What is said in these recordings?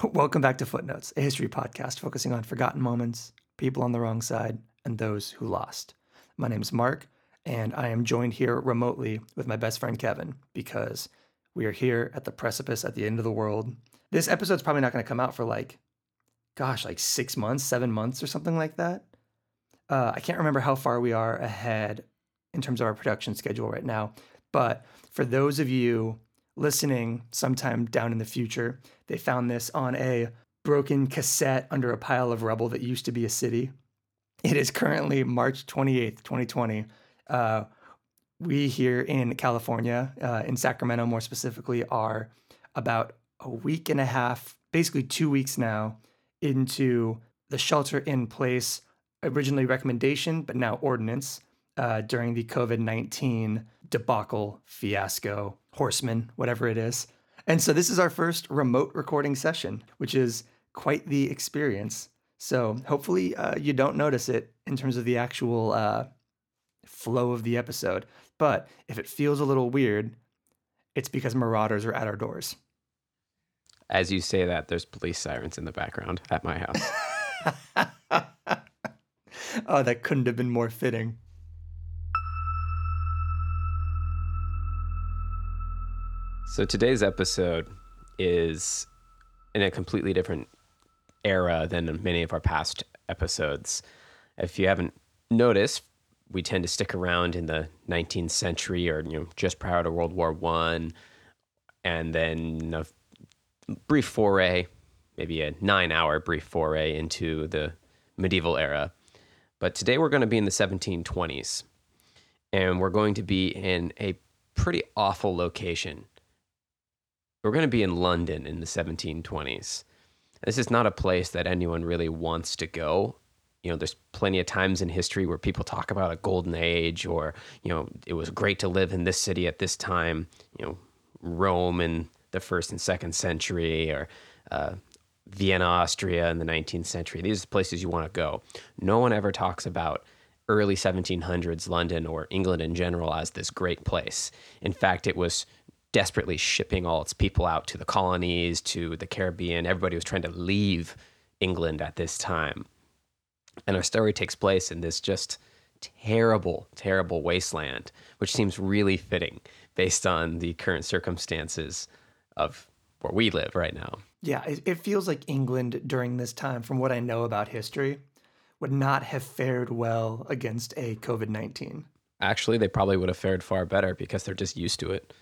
Welcome back to Footnotes, a history podcast focusing on forgotten moments, people on the wrong side, and those who lost. My name is Mark, and I am joined here remotely with my best friend Kevin because we are here at the precipice at the end of the world. This episode's probably not going to come out for like, gosh, like six months, seven months, or something like that. Uh, I can't remember how far we are ahead in terms of our production schedule right now, but for those of you listening sometime down in the future, they found this on a broken cassette under a pile of rubble that used to be a city. It is currently March 28th, 2020. Uh, we here in California, uh, in Sacramento more specifically, are about a week and a half, basically two weeks now, into the shelter in place, originally recommendation, but now ordinance uh, during the COVID 19 debacle, fiasco, horseman, whatever it is. And so this is our first remote recording session, which is quite the experience. So hopefully uh, you don't notice it in terms of the actual uh, flow of the episode. But if it feels a little weird, it's because marauders are at our doors. As you say that, there's police sirens in the background at my house. oh, that couldn't have been more fitting. So today's episode is in a completely different era than many of our past episodes. If you haven't noticed, we tend to stick around in the 19th century or you know just prior to World War One, and then a brief foray, maybe a nine-hour brief foray into the medieval era. But today we're going to be in the 1720s, and we're going to be in a pretty awful location. We're going to be in London in the 1720s. This is not a place that anyone really wants to go you know, there's plenty of times in history where people talk about a golden age or, you know, it was great to live in this city at this time, you know, Rome in the first and second century or uh, Vienna, Austria in the 19th century. These are places you want to go. No one ever talks about early 1700s London or England in general as this great place. In fact, it was desperately shipping all its people out to the colonies, to the Caribbean. Everybody was trying to leave England at this time. And our story takes place in this just terrible, terrible wasteland, which seems really fitting based on the current circumstances of where we live right now. Yeah, it, feels like England during this time, from what I know about history, would not have fared well against a COVID 19. Actually, they probably would have fared far better because they're just used to it.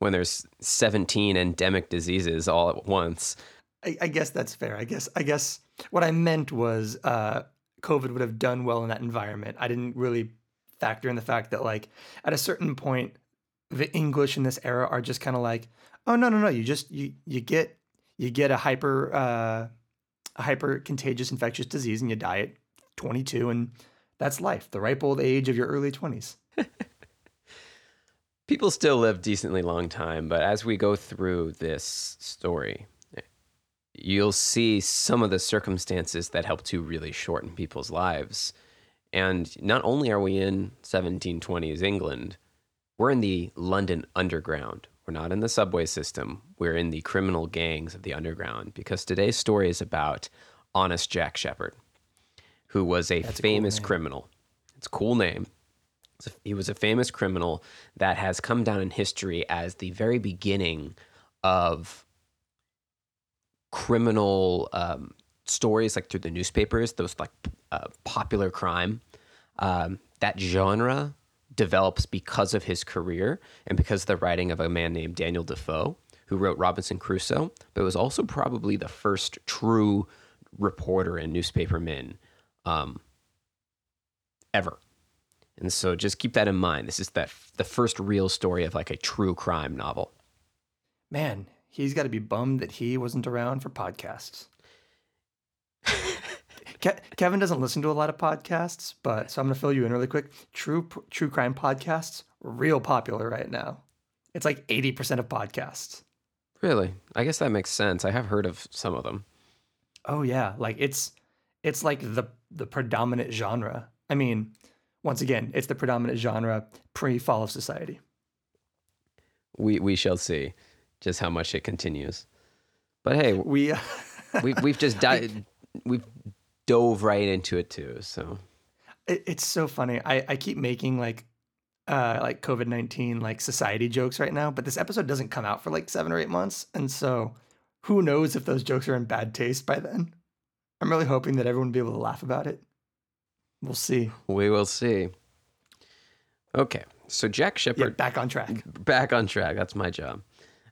When there's 17 endemic diseases all at once. I, I guess that's fair. I guess I guess what I meant was uh, COVID would have done well in that environment. I didn't really factor in the fact that like at a certain point the English in this era are just kind of like, oh no no no, you just you you get you get a hyper uh, a hyper contagious infectious disease and you die at 22 and that's life, the ripe old age of your early 20s. People still live decently long time, but as we go through this story, you'll see some of the circumstances that help to really shorten people's lives. And not only are we in 1720s England, we're in the London Underground. We're not in the subway system. We're in the criminal gangs of the underground because today's story is about Honest Jack Sheppard, who was a That's famous a cool criminal. It's a cool name. He was a famous criminal that has come down in history as the very beginning of criminal um, stories like through the newspapers, those like uh, popular crime. Um, that genre develops because of his career and because of the writing of a man named Daniel Defoe, who wrote Robinson Crusoe, but was also probably the first true reporter and newspaperman um, ever. And so just keep that in mind. This is that the first real story of like a true crime novel. Man, he's got to be bummed that he wasn't around for podcasts. Ke- Kevin doesn't listen to a lot of podcasts, but so I'm going to fill you in really quick. True true crime podcasts real popular right now. It's like 80% of podcasts. Really? I guess that makes sense. I have heard of some of them. Oh yeah, like it's it's like the the predominant genre. I mean, once again, it's the predominant genre pre fall of society. We we shall see just how much it continues. But hey, we we've we've just di- we've dove right into it too. So It, it's so funny. I, I keep making like uh like COVID nineteen like society jokes right now, but this episode doesn't come out for like seven or eight months, and so who knows if those jokes are in bad taste by then. I'm really hoping that everyone will be able to laugh about it. We'll see. we will see. Okay, so Jack Yeah, Sheppard back on track. back on track. That's my job.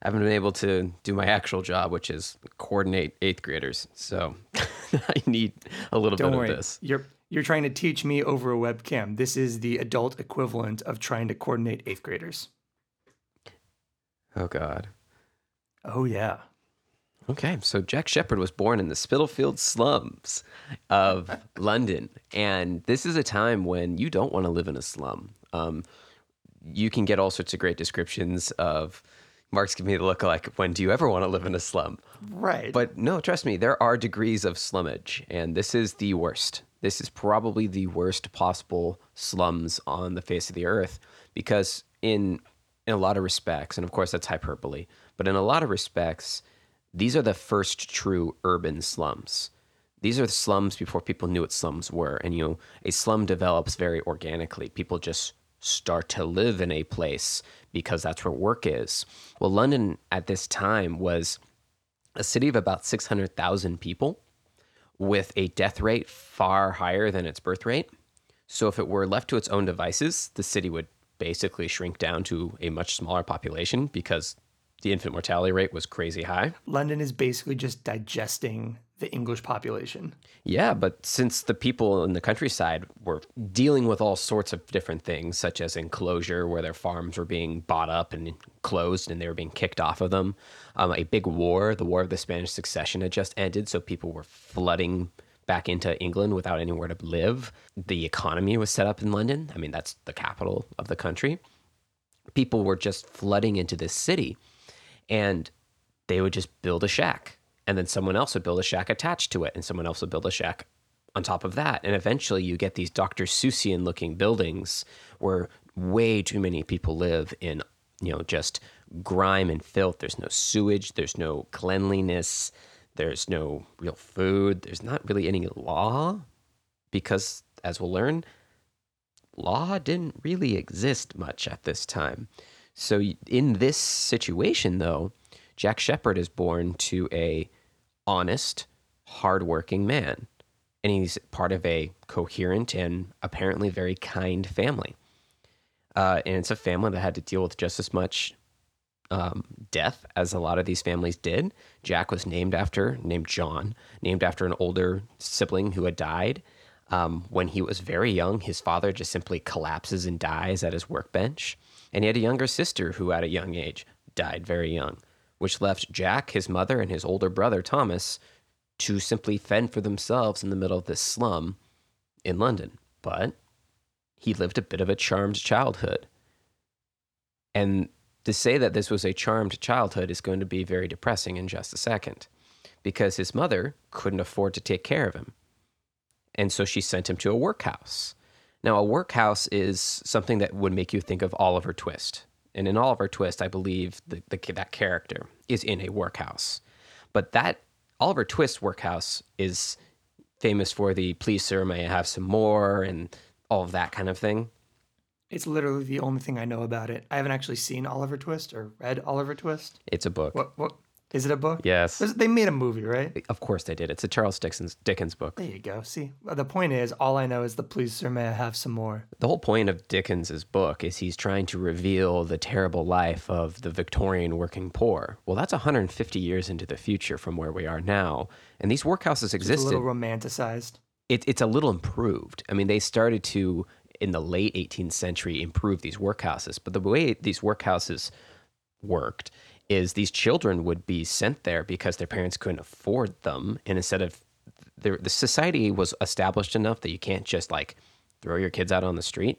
I haven't been able to do my actual job, which is coordinate eighth graders. So I need a little Don't bit worry. of this. You're you're trying to teach me over a webcam. This is the adult equivalent of trying to coordinate eighth graders. Oh God. Oh yeah. Okay, so Jack Sheppard was born in the Spitalfield slums of London, and this is a time when you don't want to live in a slum. Um, you can get all sorts of great descriptions of. Mark's giving me the look like, when do you ever want to live in a slum? Right. But no, trust me, there are degrees of slummage, and this is the worst. This is probably the worst possible slums on the face of the earth because, in, in a lot of respects, and of course that's hyperbole, but in a lot of respects, these are the first true urban slums. These are the slums before people knew what slums were. And, you know, a slum develops very organically. People just start to live in a place because that's where work is. Well, London at this time was a city of about 600,000 people with a death rate far higher than its birth rate. So if it were left to its own devices, the city would basically shrink down to a much smaller population because the infant mortality rate was crazy high. London is basically just digesting the English population. Yeah, but since the people in the countryside were dealing with all sorts of different things, such as enclosure, where their farms were being bought up and closed and they were being kicked off of them, um, a big war, the War of the Spanish Succession, had just ended, so people were flooding back into England without anywhere to live. The economy was set up in London. I mean, that's the capital of the country. People were just flooding into this city, and they would just build a shack. And then someone else would build a shack attached to it and someone else would build a shack on top of that. And eventually you get these dr seussian looking buildings where way too many people live in you know just grime and filth. There's no sewage there's no cleanliness there's no real food there's not really any law because as we'll learn law didn't really exist much at this time so in this situation though Jack Sheppard is born to a honest, hardworking man, and he's part of a coherent and apparently very kind family. Uh, and it's a family that had to deal with just as much um, death as a lot of these families did. Jack was named after, named John, named after an older sibling who had died. Um, when he was very young, his father just simply collapses and dies at his workbench. And he had a younger sister who, at a young age, died very young which left Jack, his mother, and his older brother, Thomas, to simply fend for themselves in the middle of this slum in London. But he lived a bit of a charmed childhood. And to say that this was a charmed childhood is going to be very depressing in just a second because his mother couldn't afford to take care of him. And so she sent him to a workhouse. Now, a workhouse is something that would make you think of Oliver Twist. And in Oliver Twist, I believe the, the, that character is in a workhouse. But that Oliver Twist workhouse is famous for the please, sir, may I have some more and all of that kind of thing. It's literally the only thing I know about it. I haven't actually seen Oliver Twist or read Oliver Twist. It's a book. What what is it a book? Yes. There's- They made a movie, right? Of course they did. It's a Charles Dickens, Dickens book. There you go. See, uh, the point is, all I know is the please, sir, may I have some more? The whole point of Dickens's book is he's trying to reveal the terrible life of the Victorian working poor. Well, that's 150 years into the future from where we are now, and these workhouses It's a existed. little romanticized. it, it's a little improved. I mean, they started to in the late 18th century improve these workhouses, but the way these workhouses worked is these children would be sent there because their parents couldn't afford them, and instead of the, society was established enough that you can't just like throw your kids out on the street.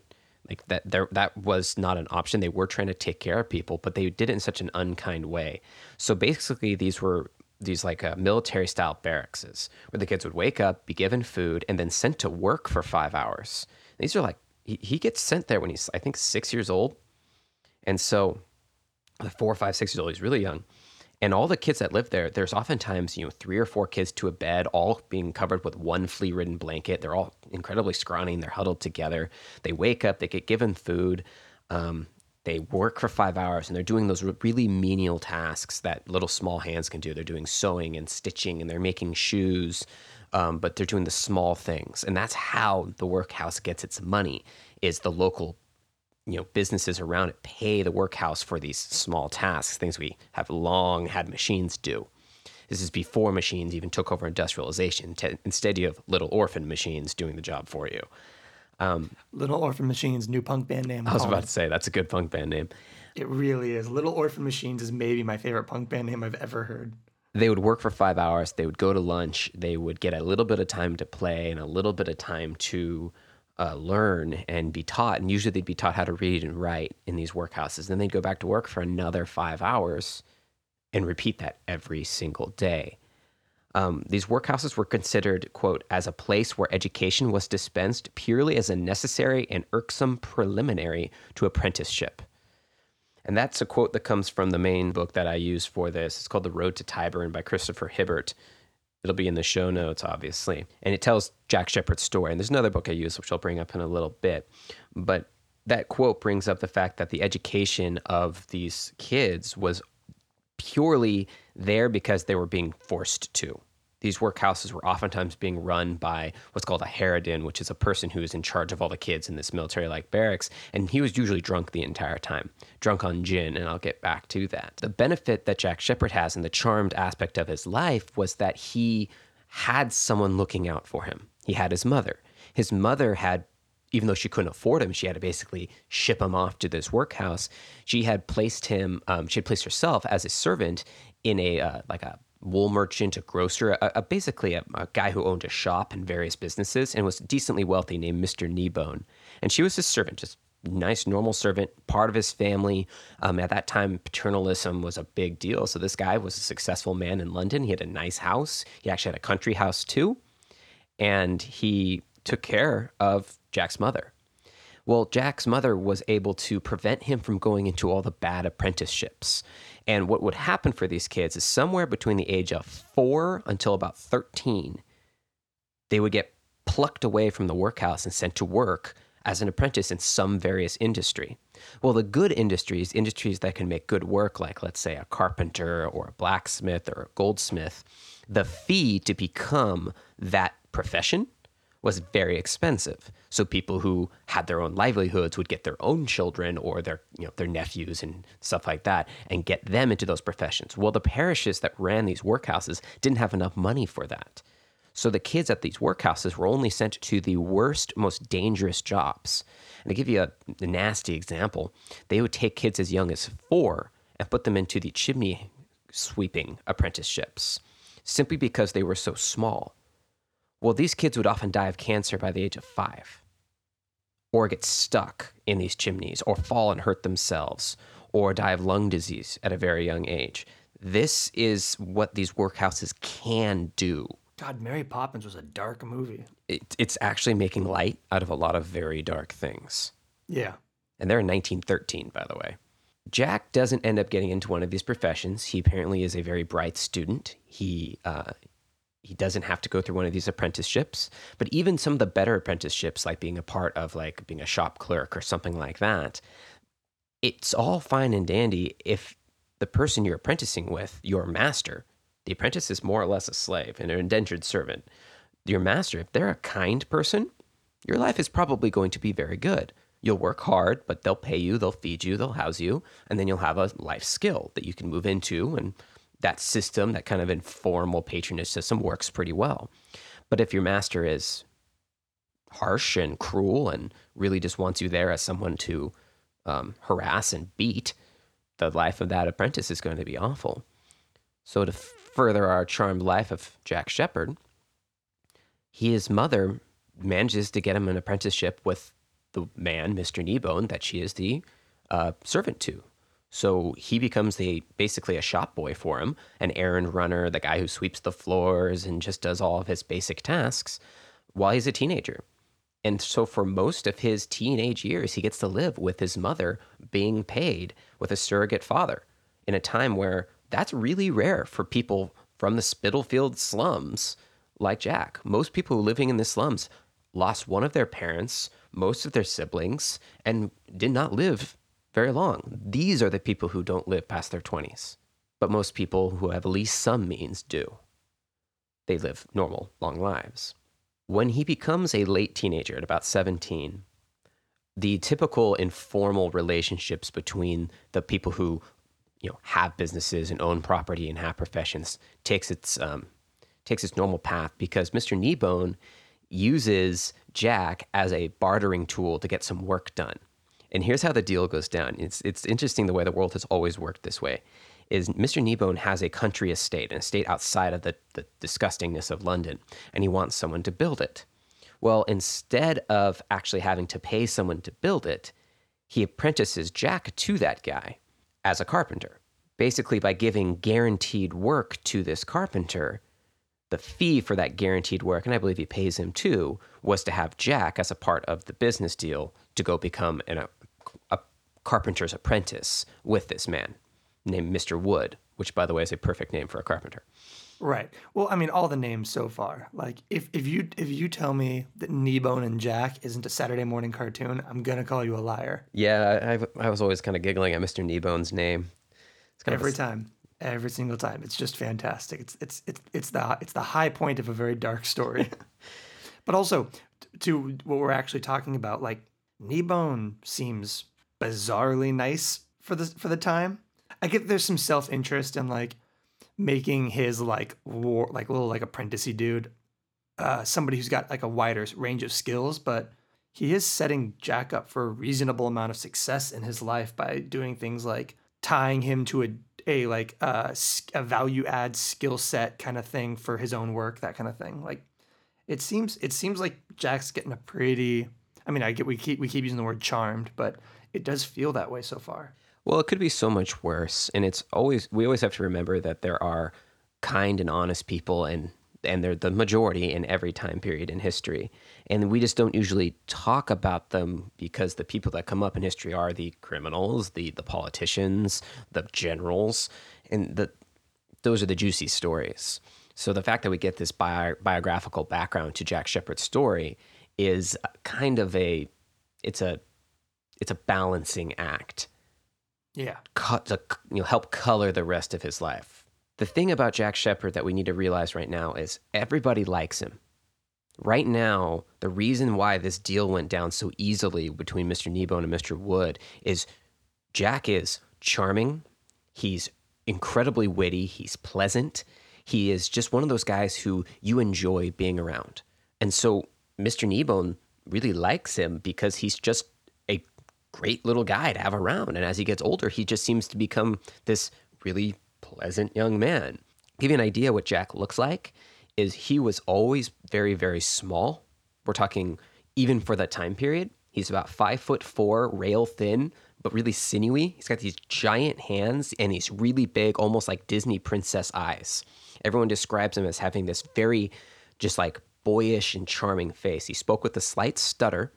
Like that, there that was not an option. They were trying to take care of people, but they did it in such an unkind way. So basically, these were these like uh, military style barracks where the kids would wake up, be given food, and then sent to work for five hours. These are like he, he gets sent there when he's I think six years old, and so four, five, six years old. He's really young, And all the kids that live there, there's oftentimes, you know, three or four kids to a bed, all being covered with one flea ridden blanket. They're all incredibly scrawny and they're huddled together. They wake up, they get given food. Um, they work for five hours and they're doing those really menial tasks that little small hands can do. They're doing sewing and stitching and they're making shoes, um, but they're doing the small things. And that's how the workhouse gets its money is the local you know businesses around it pay the workhouse for these small tasks things we have long had machines do. This is before machines even took over industrialization. Instead you have little orphan machines doing the job for you. Um, little orphan machines new punk band name i was about to say that's a good punk band name. It really is. Little orphan machines is maybe my favorite punk band name i've ever heard. They would work for five hours. They would go to lunch. They would get a little bit of time to play and a little bit of time to uh, learn and be taught. And usually they'd be taught how to read and write in these workhouses. Then they'd go back to work for another five hours and repeat that every single day. Um, these workhouses were considered, quote, as a place where education was dispensed purely as a necessary and irksome preliminary to apprenticeship. And that's a quote that comes from the main book that I use for this. It's called The Road to Tyburn by Christopher Hibbert. It'll be in the show notes, obviously. And it tells Jack Sheppard's story. And there's another book I use, which I'll bring up in a little bit. But that quote brings up the fact that the education of these kids was purely there because they were being forced to these workhouses were oftentimes being run by what's called a harridan, which is a person who is in charge of all the kids in this military like barracks. And he was usually drunk the entire time, drunk on gin, and I'll get back to that. The benefit that Jack Sheppard has and the charmed aspect of his life was that he had someone looking out for him. He had his mother. His mother had even though she couldn't afford him, she had to basically ship him off to this workhouse. She had placed him, um, she had placed herself as a servant in a uh, like a wool merchant, a grocer, a, a basically a, a, guy who owned a shop and various businesses and was decently wealthy named Mr. Kneebone. And she was his servant, just nice, normal servant, part of his family. Um, at that time, paternalism was a big deal. So this guy was a successful man in London. He had a nice house. He actually had a country house too. And he took care of Jack's mother. Well, Jack's mother was able to prevent him from going into all the bad apprenticeships. And what would happen for these kids is somewhere between the age of four until about 13, they would get plucked away from the workhouse and sent to work as an apprentice in some various industry. Well, the good industries, industries that can make good work, like let's say a carpenter or a blacksmith or a goldsmith, the fee to become that profession was very expensive. So people who had their own livelihoods would get their own children or their you know their nephews and stuff like that and get them into those professions. Well, the parishes that ran these workhouses didn't have enough money for that. So the kids at these workhouses were only sent to the worst, most dangerous jobs. And to give you a, a nasty example, they would take kids as young as four and put them into the chimney sweeping apprenticeships simply because they were so small. Well, these kids would often die of cancer by the age of five, or get stuck in these chimneys, or fall and hurt themselves, or die of lung disease at a very young age. This is what these workhouses can do. God, Mary Poppins was a dark movie. It, it's actually making light out of a lot of very dark things. Yeah. And they're in 1913, by the way. Jack doesn't end up getting into one of these professions. He apparently is a very bright student. He uh, he doesn't have to go through one of these apprenticeships but even some of the better apprenticeships like being a part of like being a shop clerk or something like that it's all fine and dandy if the person you're apprenticing with your master the apprentice is more or less a slave and an indentured servant. Your master if they're a kind person your life is probably going to be very good. You'll work hard but they'll pay you they'll feed you they'll house you and then you'll have a life skill that you can move into and that system, that kind of informal patronage system, works pretty well. But if your master is harsh and cruel and really just wants you there as someone to um, harass and beat, the life of that apprentice is going to be awful. So, to further our charmed life of Jack Sheppard, his mother manages to get him an apprenticeship with the man, Mr. Kneebone, that she is the uh, servant to. So he becomes the basically a shop boy for him, an errand runner, the guy who sweeps the floors and just does all of his basic tasks while he's a teenager. And so for most of his teenage years, he gets to live with his mother being paid with a surrogate father in a time where that's really rare for people from the Spitalfield slums like Jack. Most people living in the slums lost one of their parents, most of their siblings, and did not live very long. These are the people who don't live past their 20s. But most people who have at least some means do. They live normal, long lives. When he becomes a late teenager at about 17, the typical informal relationships between the people who you know have businesses and own property and have professions takes its um, takes its normal path because Mr. Kneebone uses Jack as a bartering tool to get some work done. And here's how the deal goes down. It's it's interesting the way the world has always worked this way. Is Mr. Kneebone has a country estate, an estate outside of the, the disgustingness of London, and he wants someone to build it. Well, instead of actually having to pay someone to build it, he apprentices Jack to that guy as a carpenter. Basically, by giving guaranteed work to this carpenter, the fee for that guaranteed work, and I believe he pays him too, was to have Jack as a part of the business deal to go become an, carpenter's apprentice with this man named Mr. Wood, which, by the way, is a perfect name for a carpenter. Right. Well, I mean, all the names so far. Like, if, if you if you tell me that Kneebone and Jack isn't a Saturday morning cartoon, I'm gonna call you a liar. Yeah, I, I was always kind of giggling at Mr. Kneebone's name. It's kind Every of a, time every single time. It's just fantastic. It's it's it's it's the it's the high point of a very dark story. but also to what we're actually talking about, like Kneebone seems bizarrely nice for the for the time. I get there's some self interest in like making his like war like little like apprenticey dude uh somebody who's got like a wider range of skills, but he is setting Jack up for a reasonable amount of success in his life by doing things like tying him to a a like uh, a value add skill set kind of thing for his own work, that kind of thing. Like it seems it seems like Jack's getting a pretty. I mean, I get we keep we keep using the word charmed, but it does feel that way so far. Well, it could be so much worse, and it's always we always have to remember that there are kind and honest people and and they're the majority in every time period in history. And we just don't usually talk about them because the people that come up in history are the criminals, the the politicians, the generals, and the those are the juicy stories. So the fact that we get this bi- biographical background to Jack Sheppard's story is kind of a it's a it's a balancing act. Yeah. to you know help color the rest of his life the thing about Jack Sheppard that we need to realize right now is everybody likes him. Right now, the reason why this deal went down so easily between Mr. Kneebone and Mr. Wood is Jack is charming. He's incredibly witty. He's pleasant. He is just one of those guys who you enjoy being around. And so Mr. Kneebone really likes him because he's just great little guy to have around. And as he gets older, he just seems to become this really pleasant young man. Give you an idea what Jack looks like is he was always very, very small. We're talking even for that time period. He's about five foot four, rail thin, but really sinewy. He's got these giant hands and these really big, almost like Disney princess eyes. Everyone describes him as having this very, just like boyish and charming face. He spoke with a slight stutter,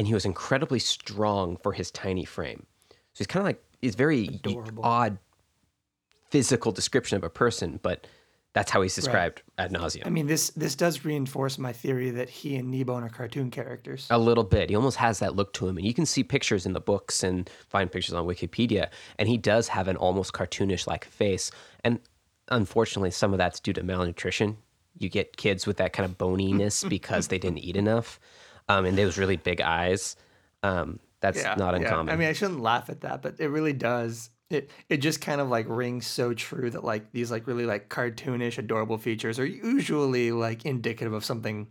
and he was incredibly strong for his tiny frame. So he's kind of like he's very Adorable. odd physical description of a person, but that's how he's described right. ad nauseum. I mean, this this does reinforce my theory that he and Kneebone are cartoon characters. A little bit. He almost has that look to him, and you can see pictures in the books and find pictures on Wikipedia, and he does have an almost cartoonish like face. And unfortunately, some of that's due to malnutrition. You get kids with that kind of boniness because they didn't eat enough, um, and those really big eyes. Um, that's yeah, not uncommon. Yeah. I mean, I shouldn't laugh at that, but it really does it it just kind of like rings so true that like these like really like cartoonish adorable features are usually like indicative of something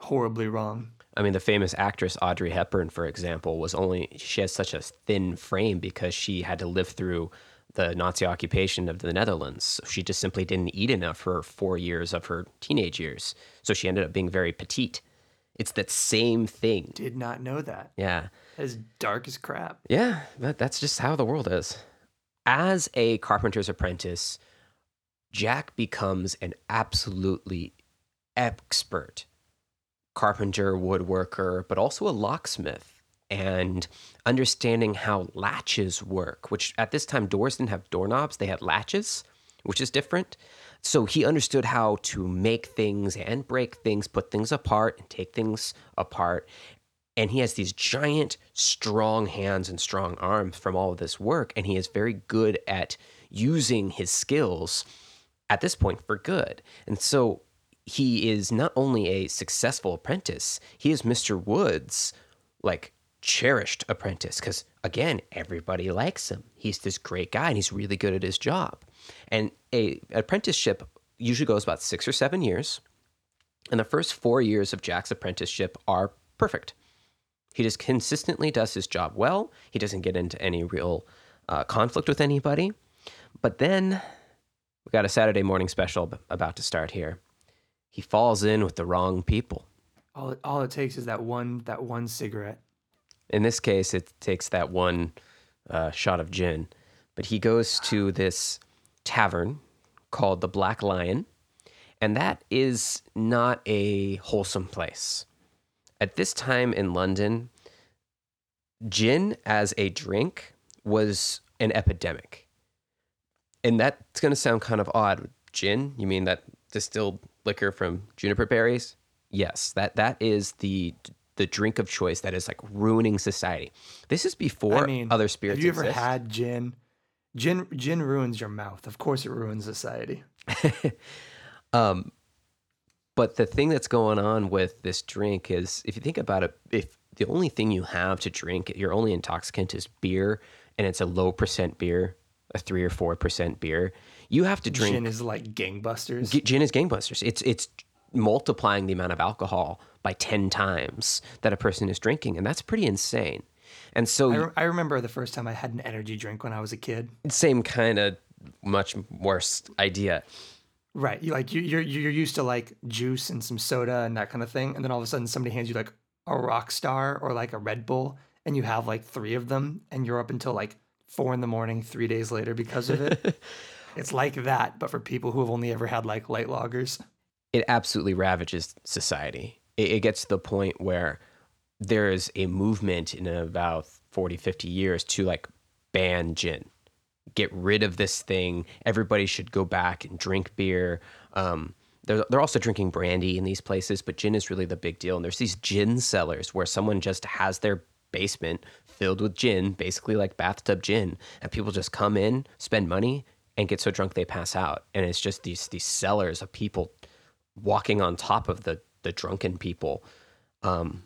horribly wrong i mean the famous actress audrey hepburn for example was only she has such a thin frame because she had to live through the nazi occupation of the netherlands she just simply didn't eat enough for four years of her teenage years so she ended up being very petite it's that same thing did not know that yeah as dark as crap. Yeah, that, that's just how the world is. As a carpenter's apprentice, Jack becomes an absolutely expert carpenter, woodworker, but also a locksmith. and understanding how latches work, which at this time doors didn't have doorknobs, they had latches, which is different. So he understood how to make things and break things, put things apart and take things apart. And he has these giant, strong hands and strong arms from all of this work. And he is very good at using his skills at this point for good. And so he is not only a successful apprentice, he is Mr. Wood's like cherished apprentice because again, everybody likes him. He's this great guy and he's really good at his job. And a apprenticeship usually goes about 6 or 7 years. And the first 4 years of Jack's apprenticeship are perfect. He just consistently does his job well. He doesn't get into any real uh, conflict with anybody. But then we got a Saturday morning special about to start here. He falls in with the wrong people. All it, all it takes is that one that one cigarette. In this case, it takes that one uh, shot of gin. But he goes to this tavern called the Black Lion, and that is not a wholesome place. At this time in London, gin as a drink was an epidemic. And that's going to sound kind of odd. Gin? You mean that distilled liquor from juniper berries? Yes, that that is the the drink of choice that is like ruining society. This is before I mean, other spirits. Have you ever exist. had gin? Gin gin ruins your mouth. Of course, it ruins society. um, but the thing that's going on with this drink is, if you think about it, if the only thing you have to drink, your only intoxicant is beer, and it's a low percent beer, a three or four percent beer, you have to drink. Gin is like gangbusters. G- gin is gangbusters. It's it's multiplying the amount of alcohol by ten times that a person is drinking, and that's pretty insane. And so, I, re- I remember the first time I had an energy drink when I was a kid. same kind of much worse idea. Right, you like you, you're you're used to like juice and some soda and that kind of thing, and then all of a sudden somebody hands you like a rock star or like a Red Bull, and you have like three of them, and you're up until like four in the morning three days later because of it. it's like that, but for people who have only ever had like light loggers. it absolutely ravages society. It, it gets to the point where there is a movement in about 40, 50 years to like ban gin. Get rid of this thing. Everybody should go back and drink beer. Um, they're, they're also drinking brandy in these places, but gin is really the big deal. And there's these gin cellars where someone just has their basement filled with gin, basically like bathtub gin, and people just come in, spend money, and get so drunk they pass out. And it's just these these cellars of people walking on top of the the drunken people. Um,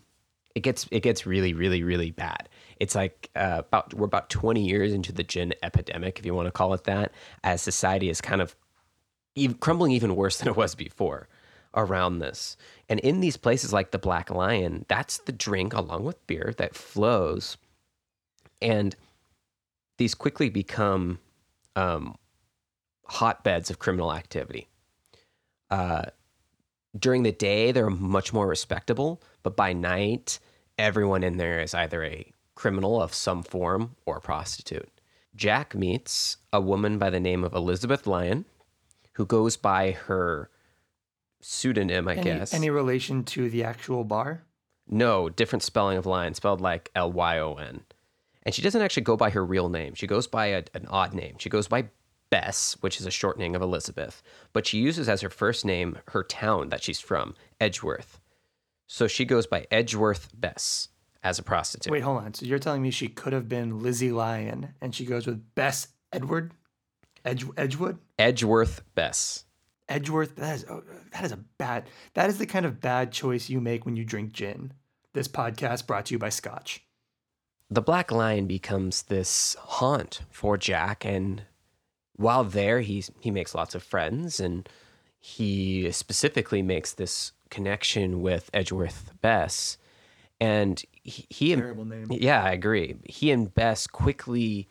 it gets it gets really really really bad. It's like uh, about we're about twenty years into the gin epidemic, if you want to call it that, as society is kind of even, crumbling even worse than it was before around this. And in these places like the Black Lion, that's the drink along with beer that flows, and these quickly become um, hotbeds of criminal activity. Uh, during the day, they're much more respectable, but by night, everyone in there is either a criminal of some form or a prostitute. Jack meets a woman by the name of Elizabeth Lyon, who goes by her pseudonym, I Any, guess. any relation to the actual bar? No, different spelling of Lyon, spelled like L Y O N. And she doesn't actually go by her real name. She goes by a, an odd name. She goes by Bess, which is a shortening of Elizabeth, but she uses as her first name her town that she's from, Edgeworth. So she goes by Edgeworth Bess as a prostitute. Wait, hold on. So you're telling me she could have been Lizzie Lyon, and she goes with Bess Edward, Edge Edgewood, Edgeworth Bess. Edgeworth. That is oh, that is a bad. That is the kind of bad choice you make when you drink gin. This podcast brought to you by Scotch. The Black Lion becomes this haunt for Jack, and while there, he's, he makes lots of friends, and he specifically makes this connection with Edgeworth Bess. And he, he and Terrible name. Yeah, I agree. He and Bess quickly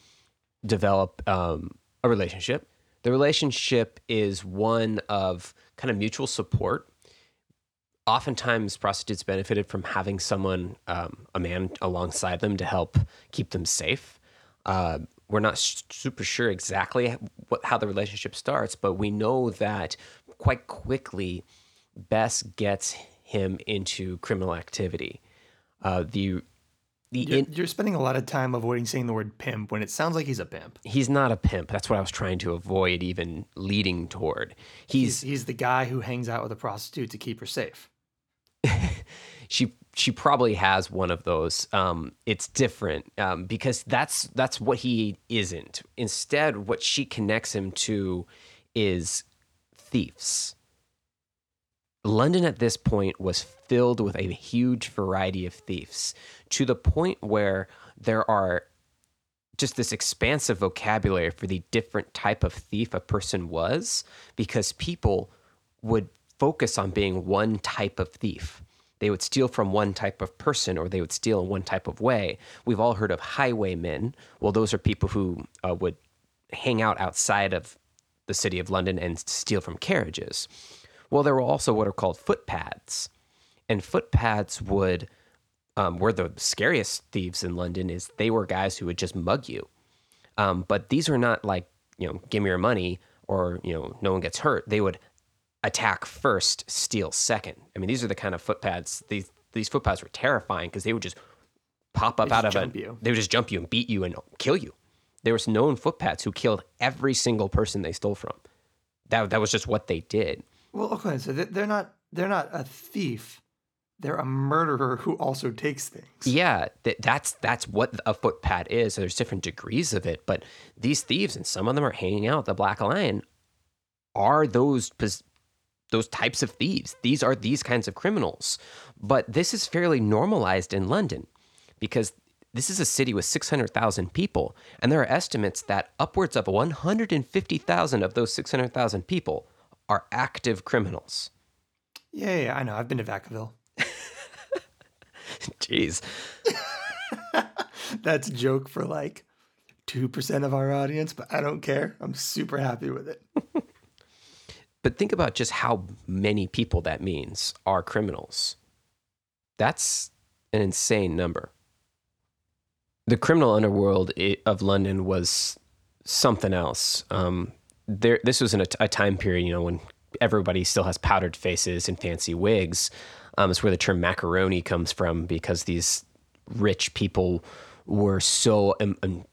develop um, a relationship. The relationship is one of kind of mutual support. Oftentimes, prostitutes benefited from having someone, um, a man, alongside them to help keep them safe. Uh, we're not super sure exactly what, how the relationship starts, but we know that quite quickly, Bess gets him into criminal activity. Uh, the the You're, in, you're spending a lot of time avoiding saying the word pimp when it sounds like he's a pimp. he's not a pimp. That's what I was trying to avoid even leading toward. He's, He's he's the guy who hangs out with a prostitute to keep her safe. she she probably has one of those. Um, it's different um, because that's that's what he isn't. Instead, what she connects him to is thieves. London at this point was filled with a huge variety of thieves to the point where there are just this expansive vocabulary for the different type of thief a person was because people would focus on being one type of thief. They would steal from one type of person or they would steal in one type of way. We've all heard of highwaymen. Well, those are people who uh, would hang out outside of the city of London and steal from carriages. Well, there were also what are called footpads. And footpads would, um, were the scariest thieves in London, is they were guys who would just mug you. Um, but these were not like, you know, give me your money or, you know, no one gets hurt. They would attack first, steal second. I mean, these are the kind of footpads. These these footpads were terrifying because they would just pop up They out of a. you. They would just jump you and beat you and kill you. There was known footpads who killed every single person they stole from. That that was just what they did. Well, okay, so they- they're not they're not a thief. They're a murderer who also takes things. Yeah, that, that's that's what a footpad is. There's different degrees of it, but these thieves and some of them are hanging out the Black Lion are those pos- those types of thieves. These are these kinds of criminals. But this is fairly normalized in London because this is a city with 600,000 people and there are estimates that upwards of 150,000 of those 600,000 people are active criminals. Yeah, yeah, I know. I've been to Vacaville. Jeez. That's a joke for like two percent of our audience, but I don't care. I'm super happy with it. But think about just how many people that means are criminals. That's an insane number. The criminal underworld of London was something else. Um, there, this was in a, a time period, you know, when everybody still has powdered faces and fancy wigs. Um, it's where the term macaroni comes from because these rich people were so um, um,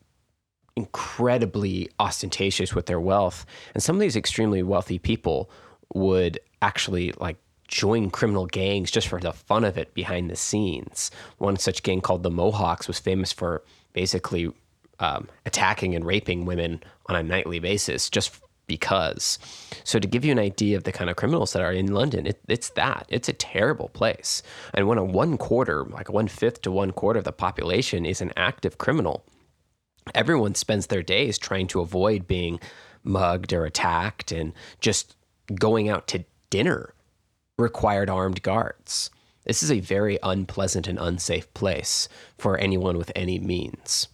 incredibly ostentatious with their wealth. And some of these extremely wealthy people would actually like join criminal gangs just for the fun of it behind the scenes. One such gang called the Mohawks was famous for basically um, attacking and raping women on a nightly basis just because. So, to give you an idea of the kind of criminals that are in London, it, it's that. It's a terrible place. And when a one quarter, like one fifth to one quarter of the population is an active criminal, everyone spends their days trying to avoid being mugged or attacked and just going out to dinner required armed guards. This is a very unpleasant and unsafe place for anyone with any means.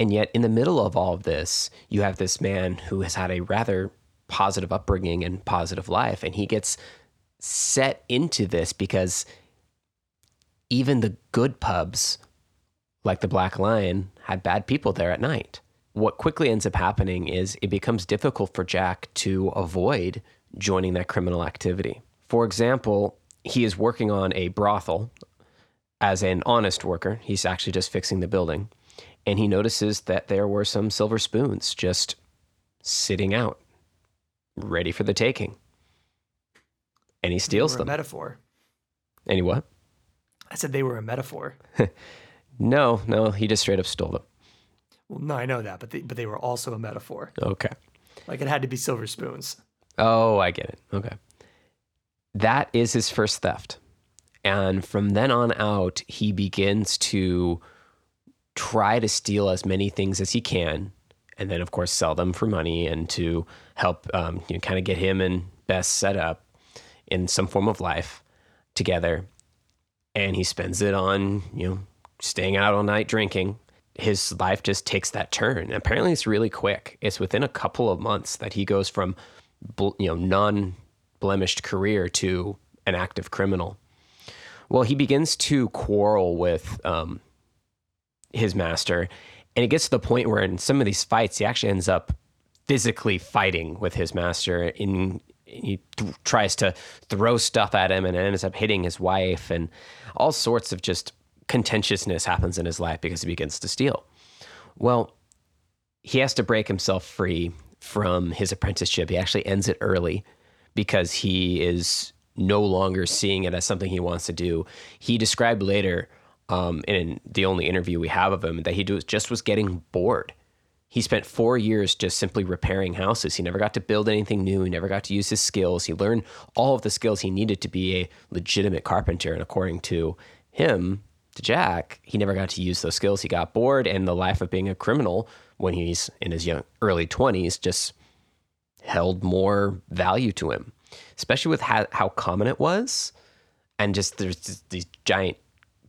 And yet, in the middle of all of this, you have this man who has had a rather positive upbringing and positive life, and he gets set into this because even the good pubs like the Black Lion, had bad people there at night. What quickly ends up happening is it becomes difficult for Jack to avoid joining that criminal activity. For example, he is working on a brothel as an honest worker. He's actually just fixing the building. And he notices that there were some silver spoons just sitting out, ready for the taking. And he steals They were them. a metaphor. Any what? I said they were a metaphor. No, no, he just straight up stole them. Well, no, I know that, but they, but they were also a metaphor. Okay. Like it had to be silver spoons. Oh, I get it. Okay. That is his first theft. And from then on out, he begins to try to steal as many things as he can. And then, of course, sell them for money and to help um, you know, kind of get him and Bess set up in some form of life together. And he spends it on, you know, staying out all night drinking. His life just takes that turn. And apparently, it's really quick. It's within a couple of months that he goes from you know non blemished career to an active criminal. Well, he begins to quarrel with um, his master, and it gets to the point where in some of these fights, he actually ends up physically fighting with his master. In he th- tries to throw stuff at him and ends up hitting his wife, and all sorts of just contentiousness happens in his life because he begins to steal. Well, he has to break himself free from his apprenticeship. He actually ends it early because he is no longer seeing it as something he wants to do. He described later um, in the only interview we have of him that he just was getting bored. He spent four years just simply repairing houses. He never got to build anything new. He never got to use his skills. He learned all of the skills he needed to be a legitimate carpenter. And according to him, to Jack, he never got to use those skills. He got bored, and the life of being a criminal when he's in his young early 20s just held more value to him, especially with how, how common it was. And just there's just these giant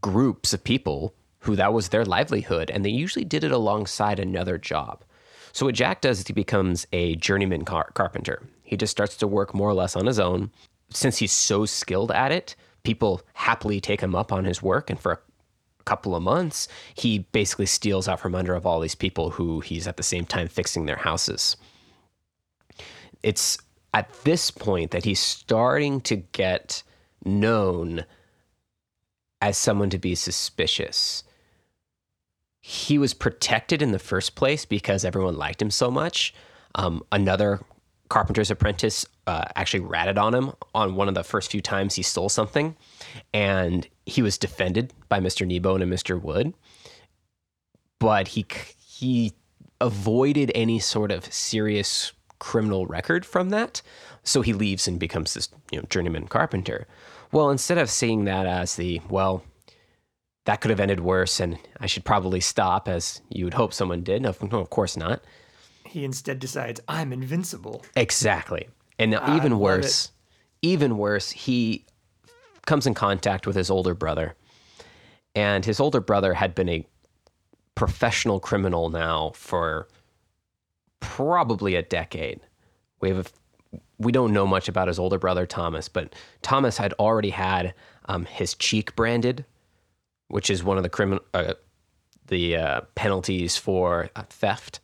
groups of people who that was their livelihood, and they usually did it alongside another job. So, what Jack does is he becomes a journeyman car- carpenter. He just starts to work more or less on his own. Since he's so skilled at it, people happily take him up on his work, and for a couple of months, he basically steals out from under of all these people who he's at the same time fixing their houses. It's at this point that he's starting to get known as someone to be suspicious. He was protected in the first place because everyone liked him so much. Um, another carpenter's apprentice uh, actually ratted on him on one of the first few times he stole something, and he was defended by Mr. Kneebone and Mr. Wood, but he he avoided any sort of serious criminal record from that, so he leaves and becomes this you know journeyman carpenter. Well, instead of seeing that as the well, that could have ended worse, and I should probably stop, as you would hope someone did. No, of course not he instead decides I'm invincible. Exactly. And now, even worse, even worse, he comes in contact with his older brother. And his older brother had been a professional criminal now for probably a decade. We have a, we don't know much about his older brother Thomas, but Thomas had already had um, his cheek branded, which is one of the criminal uh, the uh, penalties for uh, theft.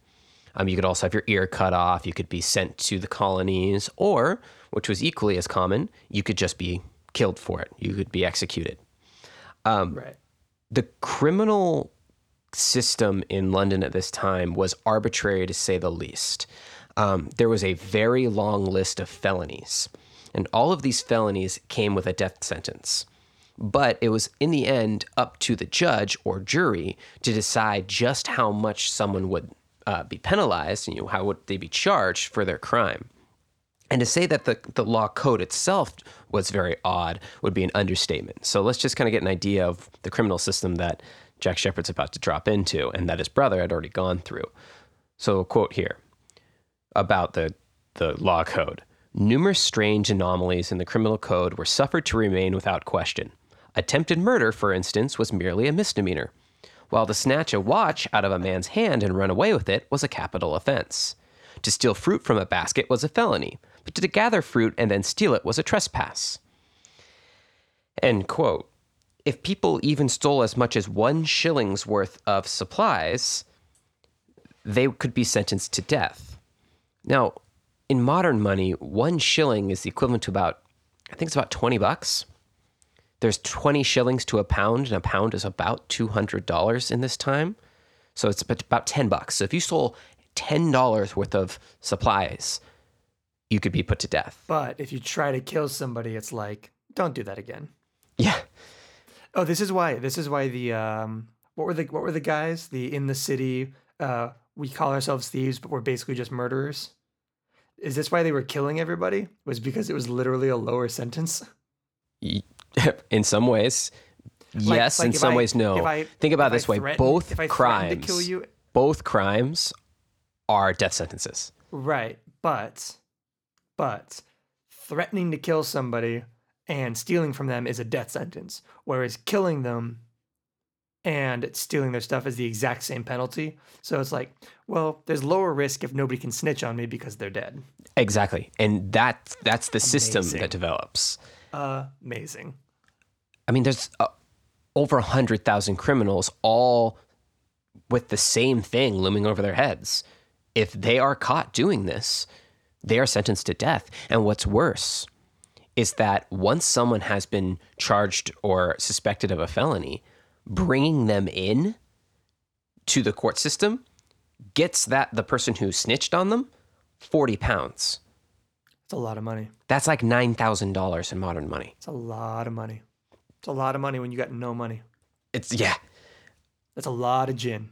Um, you could also have your ear cut off. You could be sent to the colonies, or, which was equally as common, you could just be killed for it. You could be executed. Um, right. The criminal system in London at this time was arbitrary to say the least. Um, there was a very long list of felonies, and all of these felonies came with a death sentence. But it was in the end up to the judge or jury to decide just how much someone would uh, be penalized, you know, how would they be charged for their crime? And to say that the, the law code itself was very odd would be an understatement. So let's just kind of get an idea of the criminal system that Jack Sheppard's about to drop into and that his brother had already gone through. So, a quote here about the, the law code Numerous strange anomalies in the criminal code were suffered to remain without question. Attempted murder, for instance, was merely a misdemeanor while to snatch a watch out of a man's hand and run away with it was a capital offense. To steal fruit from a basket was a felony, but to gather fruit and then steal it was a trespass. End quote. If people even stole as much as one shilling's worth of supplies, they could be sentenced to death. Now, in modern money, one shilling is the equivalent to about, I think it's about 20 bucks there's 20 shillings to a pound, and a pound is about $200 in this time. So it's about 10 bucks. So if you stole $10 worth of supplies, you could be put to death. But if you try to kill somebody, it's like, don't do that again. Yeah. Oh, this is why. This is why the um, what were the what were the guys? The in the city, uh, we call ourselves thieves, but we're basically just murderers. Is this why they were killing everybody? Was because it was literally a lower sentence? in some ways, like, yes. Like in some I, ways, no. I, Think about this way: both crimes, you, both crimes, are death sentences. Right, but, but, threatening to kill somebody and stealing from them is a death sentence, whereas killing them and stealing their stuff is the exact same penalty. So it's like, well, there's lower risk if nobody can snitch on me because they're dead. Exactly, and that that's the Amazing. system that develops. Amazing. I mean, there's uh, over a hundred thousand criminals, all with the same thing looming over their heads. If they are caught doing this, they are sentenced to death. And what's worse is that once someone has been charged or suspected of a felony, bringing them in to the court system gets that the person who snitched on them 40 pounds. It's a lot of money. That's like $9,000 in modern money. It's a lot of money. It's a lot of money when you got no money. It's, yeah, That's a lot of gin.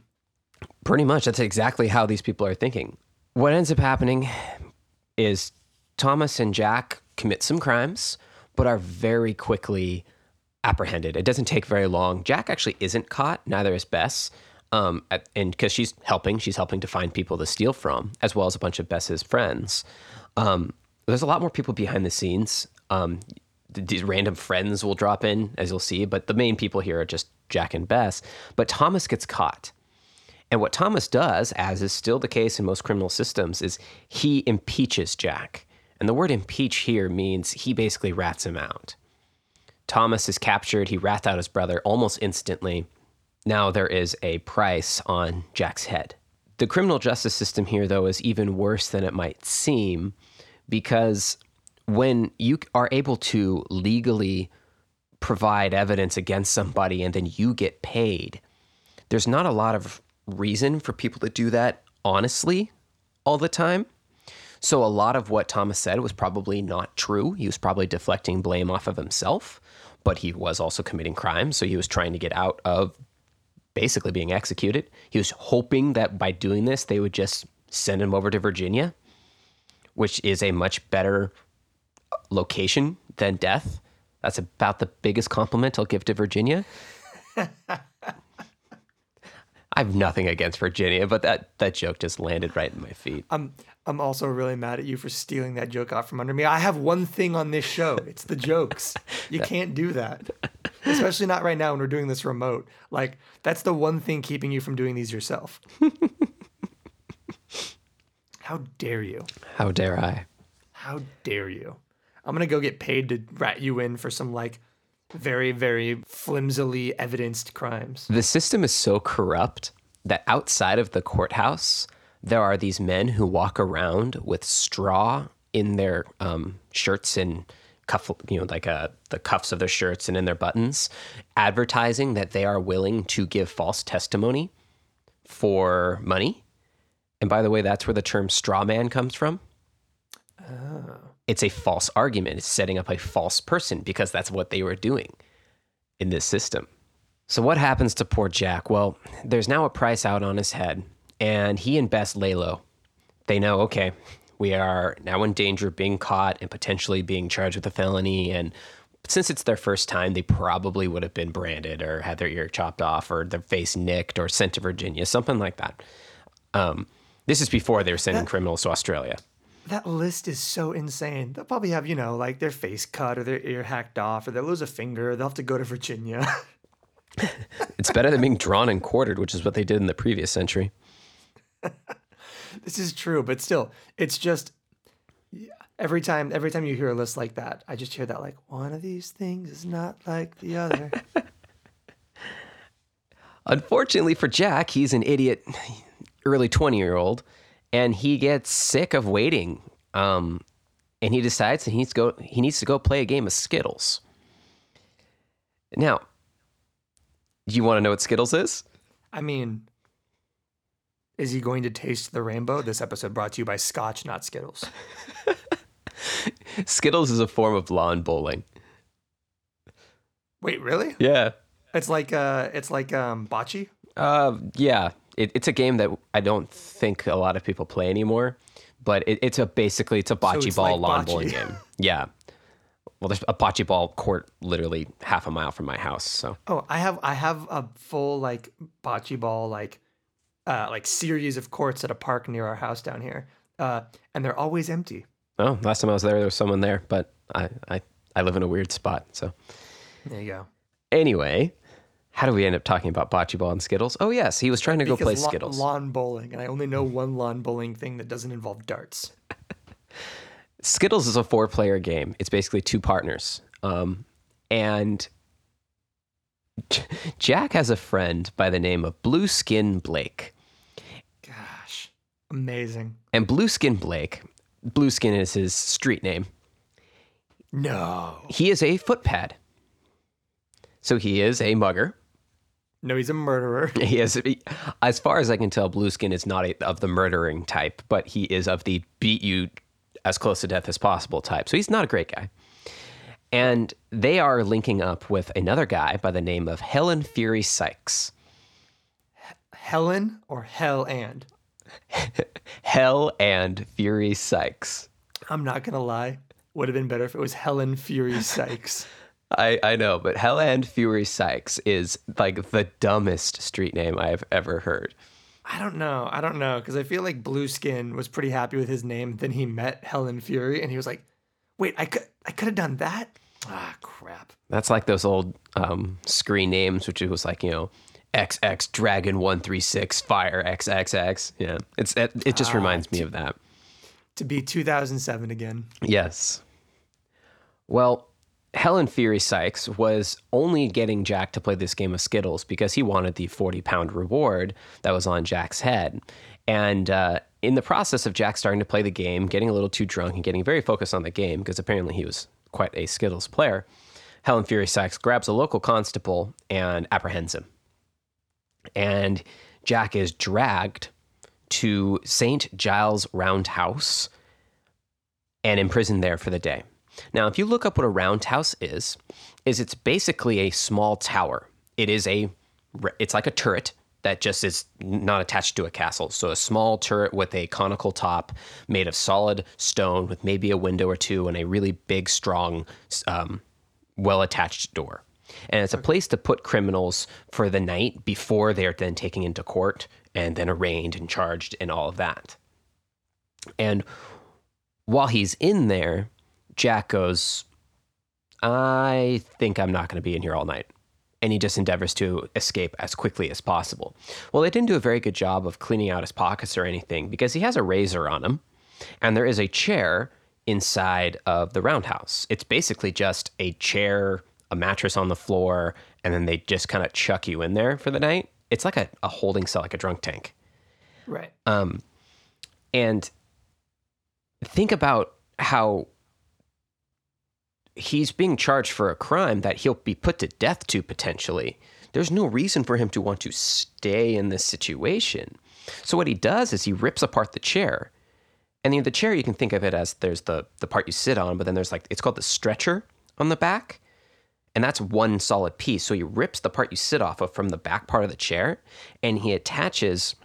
pretty much. That's exactly how these people are thinking. What ends up happening is Thomas and Jack commit some crimes, but are very quickly apprehended. It doesn't take very long. Jack actually isn't caught, neither is Bess. Um, and because she's helping, she's helping to find people to steal from, as well as a bunch of Bess's friends. Um, there's a lot more people behind the scenes. Um, these random friends will drop in, as you'll see, but the main people here are just Jack and Bess. But Thomas gets caught. And what Thomas does, as is still the case in most criminal systems, is he impeaches Jack. And the word impeach here means he basically rats him out. Thomas is captured. He rats out his brother almost instantly. Now there is a price on Jack's head. The criminal justice system here, though, is even worse than it might seem because when you are able to legally provide evidence against somebody and then you get paid, there's not a lot of reason for people to do that honestly all the time. So a lot of what Thomas said was probably not true. He was probably deflecting blame off of himself, but he was also committing crimes. So he was trying to get out of basically being executed. He was hoping that by doing this, they would just send him over to Virginia, which is a much better location than death. That's about the biggest compliment I'll give to Virginia. I have nothing against Virginia, but that, that joke just landed right in my feet. I'm I'm also really mad at you for stealing that joke out from under me. I have one thing on this show. It's the jokes. You can't do that. Especially not right now when we're doing this remote. Like that's the one thing keeping you from doing these yourself. How dare you? How dare I? How dare you? I'm gonna go get paid to rat you in for some like very, very flimsily evidenced crimes. The system is so corrupt that outside of the courthouse, there are these men who walk around with straw in their um, shirts and cuff, you know, like uh, the cuffs of their shirts and in their buttons, advertising that they are willing to give false testimony for money. And by the way, that's where the term straw man comes from. It's a false argument. It's setting up a false person because that's what they were doing in this system. So what happens to poor Jack? Well, there's now a price out on his head, and he and Bess lay low. They know, okay, we are now in danger of being caught and potentially being charged with a felony. And since it's their first time, they probably would have been branded or had their ear chopped off or their face nicked or sent to Virginia, something like that. Um, this is before they were sending criminals to Australia. That list is so insane. They'll probably have, you know, like their face cut or their ear hacked off or they'll lose a finger. They'll have to go to Virginia. It's better than being drawn and quartered, which is what they did in the previous century. this is true, but still, it's just every time every time you hear a list like that, I just hear that like one of these things is not like the other. Unfortunately for Jack, he's an idiot, early 20 year old, and he gets sick of waiting. Um, and he decides that he needs, to go, he needs to go play a game of Skittles. Now, do you want to know what Skittles is? I mean, is he going to taste the rainbow? This episode brought to you by Scotch, not Skittles. Skittles is a form of lawn bowling. Wait, really? Yeah. It's like uh it's like um bocce? Uh, yeah. It, it's a game that I don't think a lot of people play anymore, but it, it's a basically it's a bocce it's ball like lawn bocce. bowling game. Yeah. Well, there's a bocce ball court literally half a mile from my house. So Oh, I have I have a full like bocce ball like uh like series of courts at a park near our house down here. Uh and they're always empty. Oh, last time I was there, there was someone there, but I, I, I live in a weird spot. So, There you go. anyway, how do we end up talking about bocce ball and Skittles? Oh, yes, he was trying to go play Because la- Skittles. lawn bowling, and I only know one lawn bowling thing that doesn't involve darts. Skittles is a four player game. It's basically two partners. Um, and Jack has a friend by the name of Blue Skin Blake. Gosh, amazing. And Blue Skin Blake, Blue Skin is his street name. No. He is a footpad. So he is a mugger. No, he's a murderer. He is, as far as I can tell, Blueskin is not a, of the murdering type, but he is of the beat you as close to death as possible type. So he's not a great guy. And they are linking up with another guy by the name of Helen Fury Sykes. Helen or Hell and? Hell and Fury Sykes. I'm not gonna lie. Would have been better if it was Helen Fury Sykes. I, I know, but Hell and Fury Sykes is like the dumbest street name I've ever heard. I don't know. I don't know because I feel like Blueskin was pretty happy with his name. Then he met Helen Fury, and he was like, "Wait, I could, I could have done that." Ah, crap. That's like those old um, screen names, which it was like you know, XX Dragon One Three Six Fire XXX. Yeah, it's it, it just reminds me of that. To be 2007 again. Yes. Well, Helen Fury Sykes was only getting Jack to play this game of Skittles because he wanted the 40 pound reward that was on Jack's head. And uh, in the process of Jack starting to play the game, getting a little too drunk and getting very focused on the game, because apparently he was quite a Skittles player, Helen Fury Sykes grabs a local constable and apprehends him. And Jack is dragged to St. Giles Roundhouse and imprisoned there for the day. Now, if you look up what a roundhouse is, is it's basically a small tower. It is a it's like a turret that just is not attached to a castle. So a small turret with a conical top made of solid stone with maybe a window or two and a really big, strong, um, well attached door. And it's a place to put criminals for the night before they're then taken into court and then arraigned and charged and all of that. And while he's in there, Jack goes, I think I'm not going to be in here all night. And he just endeavors to escape as quickly as possible. Well, they didn't do a very good job of cleaning out his pockets or anything because he has a razor on him and there is a chair inside of the roundhouse. It's basically just a chair, a mattress on the floor, and then they just kind of chuck you in there for the night. It's like a, a holding cell, like a drunk tank. Right. Um, and think about how he's being charged for a crime that he'll be put to death to potentially. There's no reason for him to want to stay in this situation. So what he does is he rips apart the chair. And the, chair you can think of it as there's the the part you sit on, but then there's like it's called the stretcher on the back. And that's one solid piece. So he rips the part you sit off of from the back part of the chair and he attaches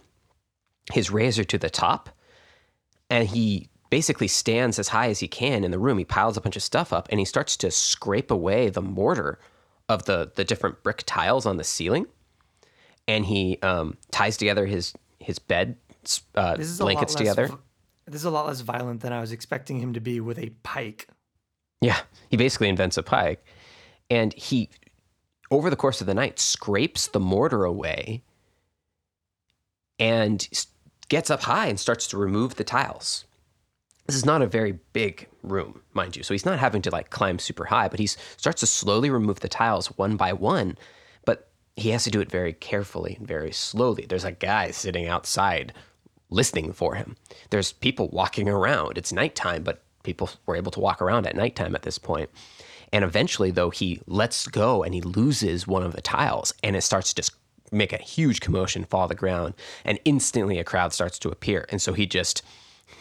his razor to the top and he basically stands as high as he can in the room. He piles a bunch of stuff up and he starts to scrape away the mortar of the the different brick tiles on the ceiling. And he um, ties together his his bed uh, This is a blankets together. v- This is a lot less violent than I was expecting him to be with a pike. Yeah, he basically invents a pike, and he, over the course of the night, scrapes the mortar away, and gets up high and starts to remove the tiles. This is not a very big room, mind you, so he's not having to like climb super high, but he starts to slowly remove the tiles one by one. But he has to do it very carefully and very slowly. There's a guy sitting outside listening for him. There's people walking around. It's nighttime, but people were able to walk around at nighttime at this point. And eventually, though, he lets go and he loses one of the tiles, and it starts to just make a huge commotion, fall to the ground, and instantly a crowd starts to appear. And so he just,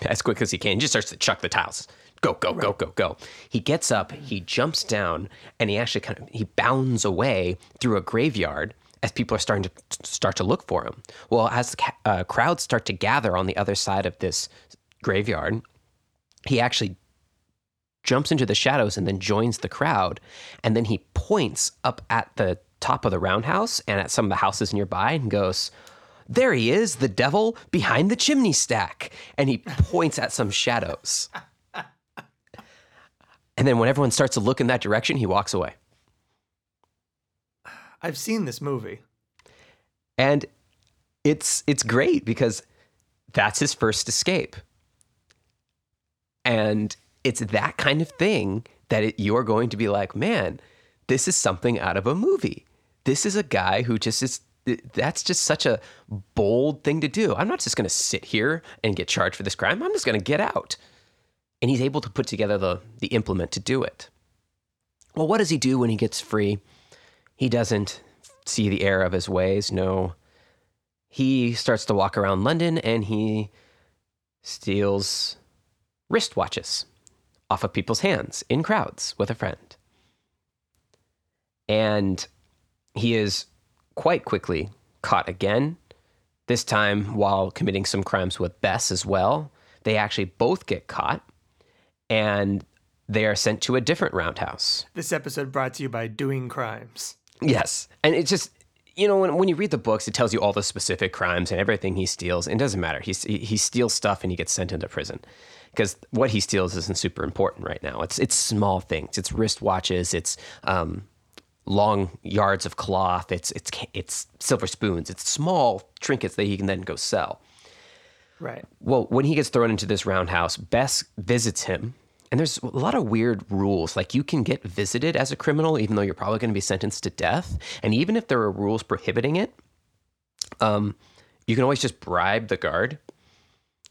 as quick as he can, just starts to chuck the tiles. Go, go, go, go, go. He gets up, he jumps down, and he actually kind of he bounds away through a graveyard as people are starting to start to look for him. Well, as uh, crowds start to gather on the other side of this graveyard, he actually jumps into the shadows and then joins the crowd. And then he points up at the top of the roundhouse and at some of the houses nearby and goes, There he is, the devil behind the chimney stack. And he points at some shadows. And then when everyone starts to look in that direction, he walks away. I've seen this movie. And it's it's great because that's his first escape. And it's that kind of thing that it, you're going to be like, man, this is something out of a movie. This is a guy who just is. That's just such a bold thing to do. I'm not just going to sit here and get charged for this crime. I'm just going to get out. And he's able to put together the the implement to do it. Well, what does he do when he gets free? He doesn't see the error of his ways. No, he starts to walk around London and he steals wristwatches off of people's hands in crowds with a friend. And he is quite quickly caught again, this time while committing some crimes with Bess as well. They actually both get caught and they are sent to a different roundhouse. This episode brought to you by Doing Crimes. Yes. And it's just, you know, when, when you read the books, it tells you all the specific crimes and everything he steals. It doesn't matter. He, he steals stuff and he gets sent into prison because what he steals isn't super important right now. It's, it's small things. It's wristwatches. It's, um, long yards of cloth. It's, it's, it's silver spoons. It's small trinkets that he can then go sell. Right. Well, when he gets thrown into this roundhouse, Bess visits him and there's a lot of weird rules. Like you can get visited as a criminal, even though you're probably going to be sentenced to death. And even if there are rules prohibiting it, um, you can always just bribe the guard.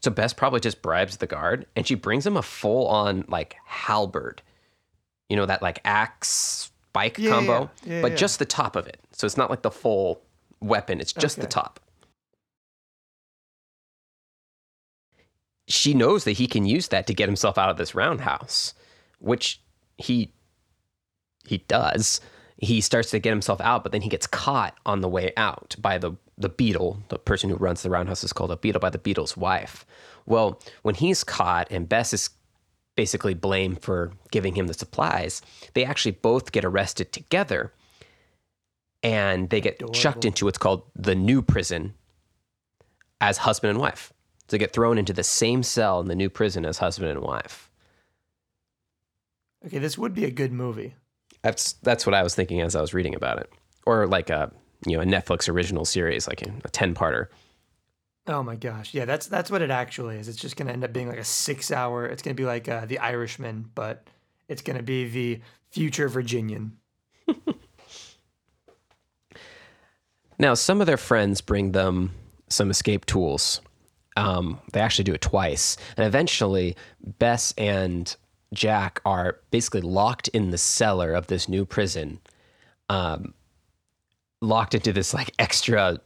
So Bess probably just bribes the guard, and she brings him a full on like halberd. You know that like axe spike Yeah, combo, yeah. Yeah, but just the top of it. So it's not like the full weapon. It's just the top. she knows that he can use that to get himself out of this roundhouse, which he he does. He starts to get himself out, but then he gets caught on the way out by the the beetle. The person who runs the roundhouse is called a beetle by the beetle's wife. Well, when he's caught and Bess is basically blame for giving him the supplies, they actually both get arrested together and they get chucked into what's called the new prison as husband and wife. So they get thrown into the same cell in the new prison as husband and wife. Okay, this would be a good movie. That's that's what I was thinking as I was reading about it, or like a you know a Netflix original series, like a ten parter. Oh my gosh, yeah, that's that's what it actually is. It's just gonna end up being like a six-hour. It's gonna be like uh, The Irishman, but it's gonna be the future Virginian. Now, some of their friends bring them some escape tools. Um, they actually do it twice, and eventually, Bess and Jack are basically locked in the cellar of this new prison, um, locked into this like extra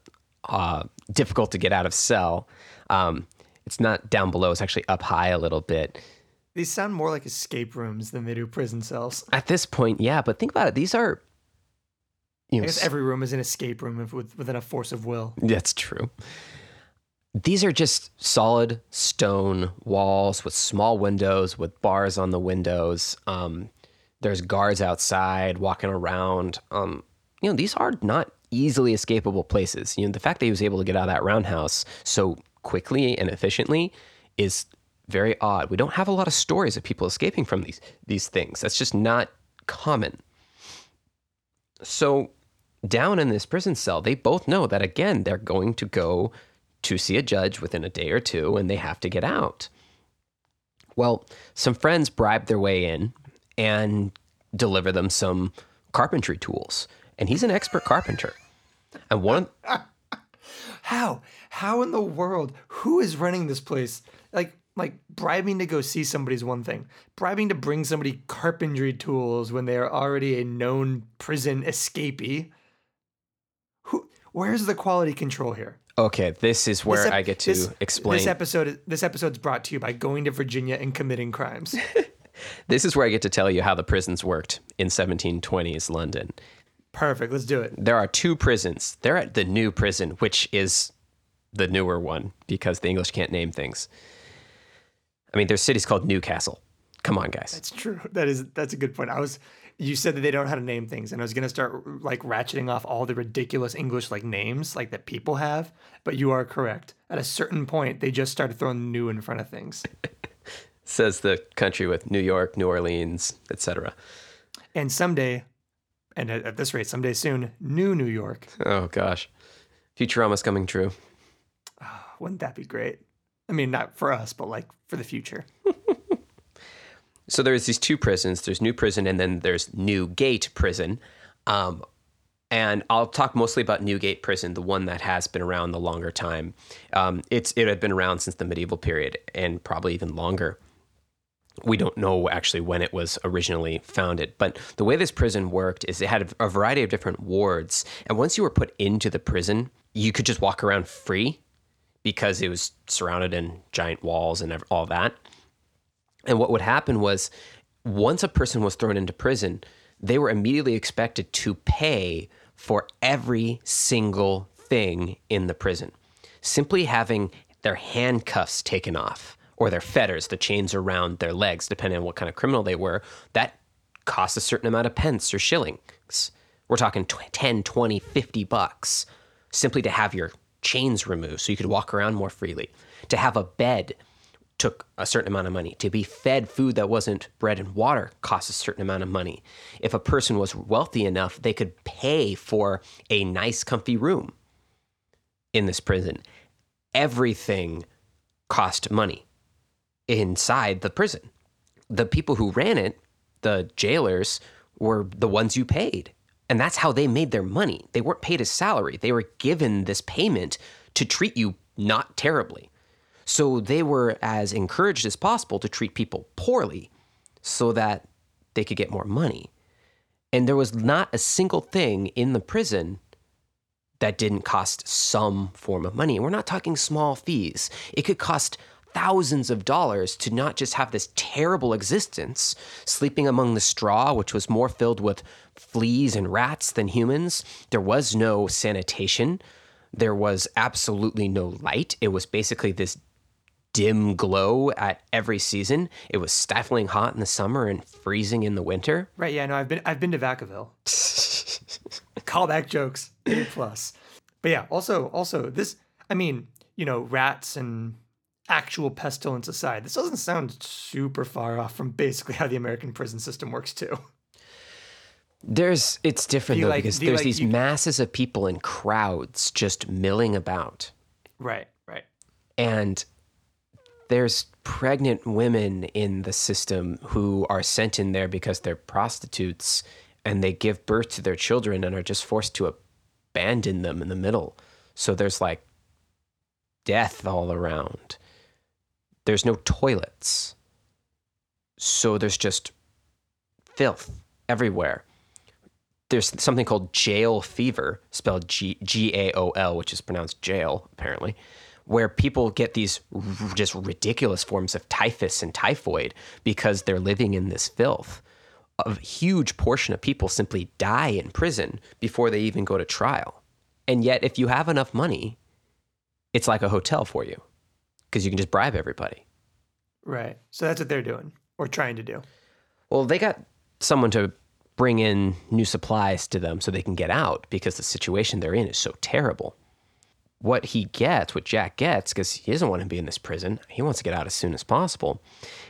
uh, difficult to get out of cell. Um, it's not down below; it's actually up high a little bit. These sound more like escape rooms than they do prison cells. At this point, yeah, but think about it; these are, you I guess every room is an escape room if with, within a force of will. That's true. These are just solid stone walls with small windows with bars on the windows. Um, there's guards outside walking around. Um, you know, these are not easily escapable places. You know, the fact that he was able to get out of that roundhouse so quickly and efficiently is very odd. We don't have a lot of stories of people escaping from these these things. That's just not common. So down in this prison cell, they both know that again, they're going to go to see a judge within a day or two and they have to get out. Well, some friends bribe their way in and deliver them some carpentry tools. And he's an expert carpenter. And one How? How in the world? Who is running this place? Like, like bribing to go see somebody's one thing. Bribing to bring somebody carpentry tools when they are already a known prison escapee. Who? Where's the quality control here? Okay, this is where This ep- I get to this- explain. This episode. This episode's brought to you by going to Virginia and committing crimes. this is where I get to tell you how the prisons worked in 1720s London. Perfect. Let's do it. There are two prisons. They're at the new prison, which is the newer one because the English can't name things. I mean, there's cities called Newcastle. Come on, guys. That's true. That is that's a good point. I was you said that they don't know how to name things, and I was gonna start like ratcheting off all the ridiculous English like names like that people have. But you are correct. At a certain point, they just started throwing new in front of things. Says the country with New York, New Orleans, etc. And someday, and at, at this rate, someday soon, new New York. Oh gosh, Futurama's coming true. Wouldn't that be great? I mean, not for us, but like for the future. So there's these two prisons. There's New Prison and then there's Newgate Prison. Um, and I'll talk mostly about Newgate Prison, the one that has been around the longer time. Um, it's it had been around since the medieval period and probably even longer. We don't know actually when it was originally founded. But the way this prison worked is it had a variety of different wards. And once you were put into the prison, you could just walk around free because it was surrounded in giant walls and all that. And what would happen was once a person was thrown into prison, they were immediately expected to pay for every single thing in the prison. Simply having their handcuffs taken off or their fetters, the chains around their legs, depending on what kind of criminal they were, that cost a certain amount of pence or shillings. We're talking 10, 20, 50 bucks simply to have your chains removed so you could walk around more freely. To have a bed took a certain amount of money. To be fed food that wasn't bread and water cost a certain amount of money. If a person was wealthy enough, they could pay for a nice, comfy room in this prison. Everything cost money inside the prison. The people who ran it, the jailers, were the ones you paid. And that's how they made their money. They weren't paid a salary, they were given this payment to treat you not terribly. So they were as encouraged as possible to treat people poorly so that they could get more money. And there was not a single thing in the prison that didn't cost some form of money. We're not talking small fees. It could cost thousands of dollars to not just have this terrible existence, sleeping among the straw, which was more filled with fleas and rats than humans. There was no sanitation. There was absolutely no light. It was basically this dim glow at every season. It was stifling hot in the summer and freezing in the winter. Right. Yeah. No, I've been I've been to Vacaville. Callback jokes. A plus. But yeah. Also, also this. I mean, you know, rats and actual pestilence aside, this doesn't sound super far off from basically how the American prison system works too. There's it's different though like, because there's like, these you, masses of people in crowds just milling about. Right, right. And there's pregnant women in the system who are sent in there because they're prostitutes and they give birth to their children and are just forced to abandon them in the middle. So there's like death all around. There's no toilets. So there's just filth everywhere. There's something called jail fever, spelled G A O L, which is pronounced jail, apparently where people get these r- just ridiculous forms of typhus and typhoid because they're living in this filth. A huge portion of people simply die in prison before they even go to trial. And yet, if you have enough money, it's like a hotel for you because you can just bribe everybody. Right. So that's what they're doing or trying to do. Well, they got someone to bring in new supplies to them so they can get out because the situation they're in is so terrible what he gets, what Jack gets, because he doesn't want to be in this prison, he wants to get out as soon as possible,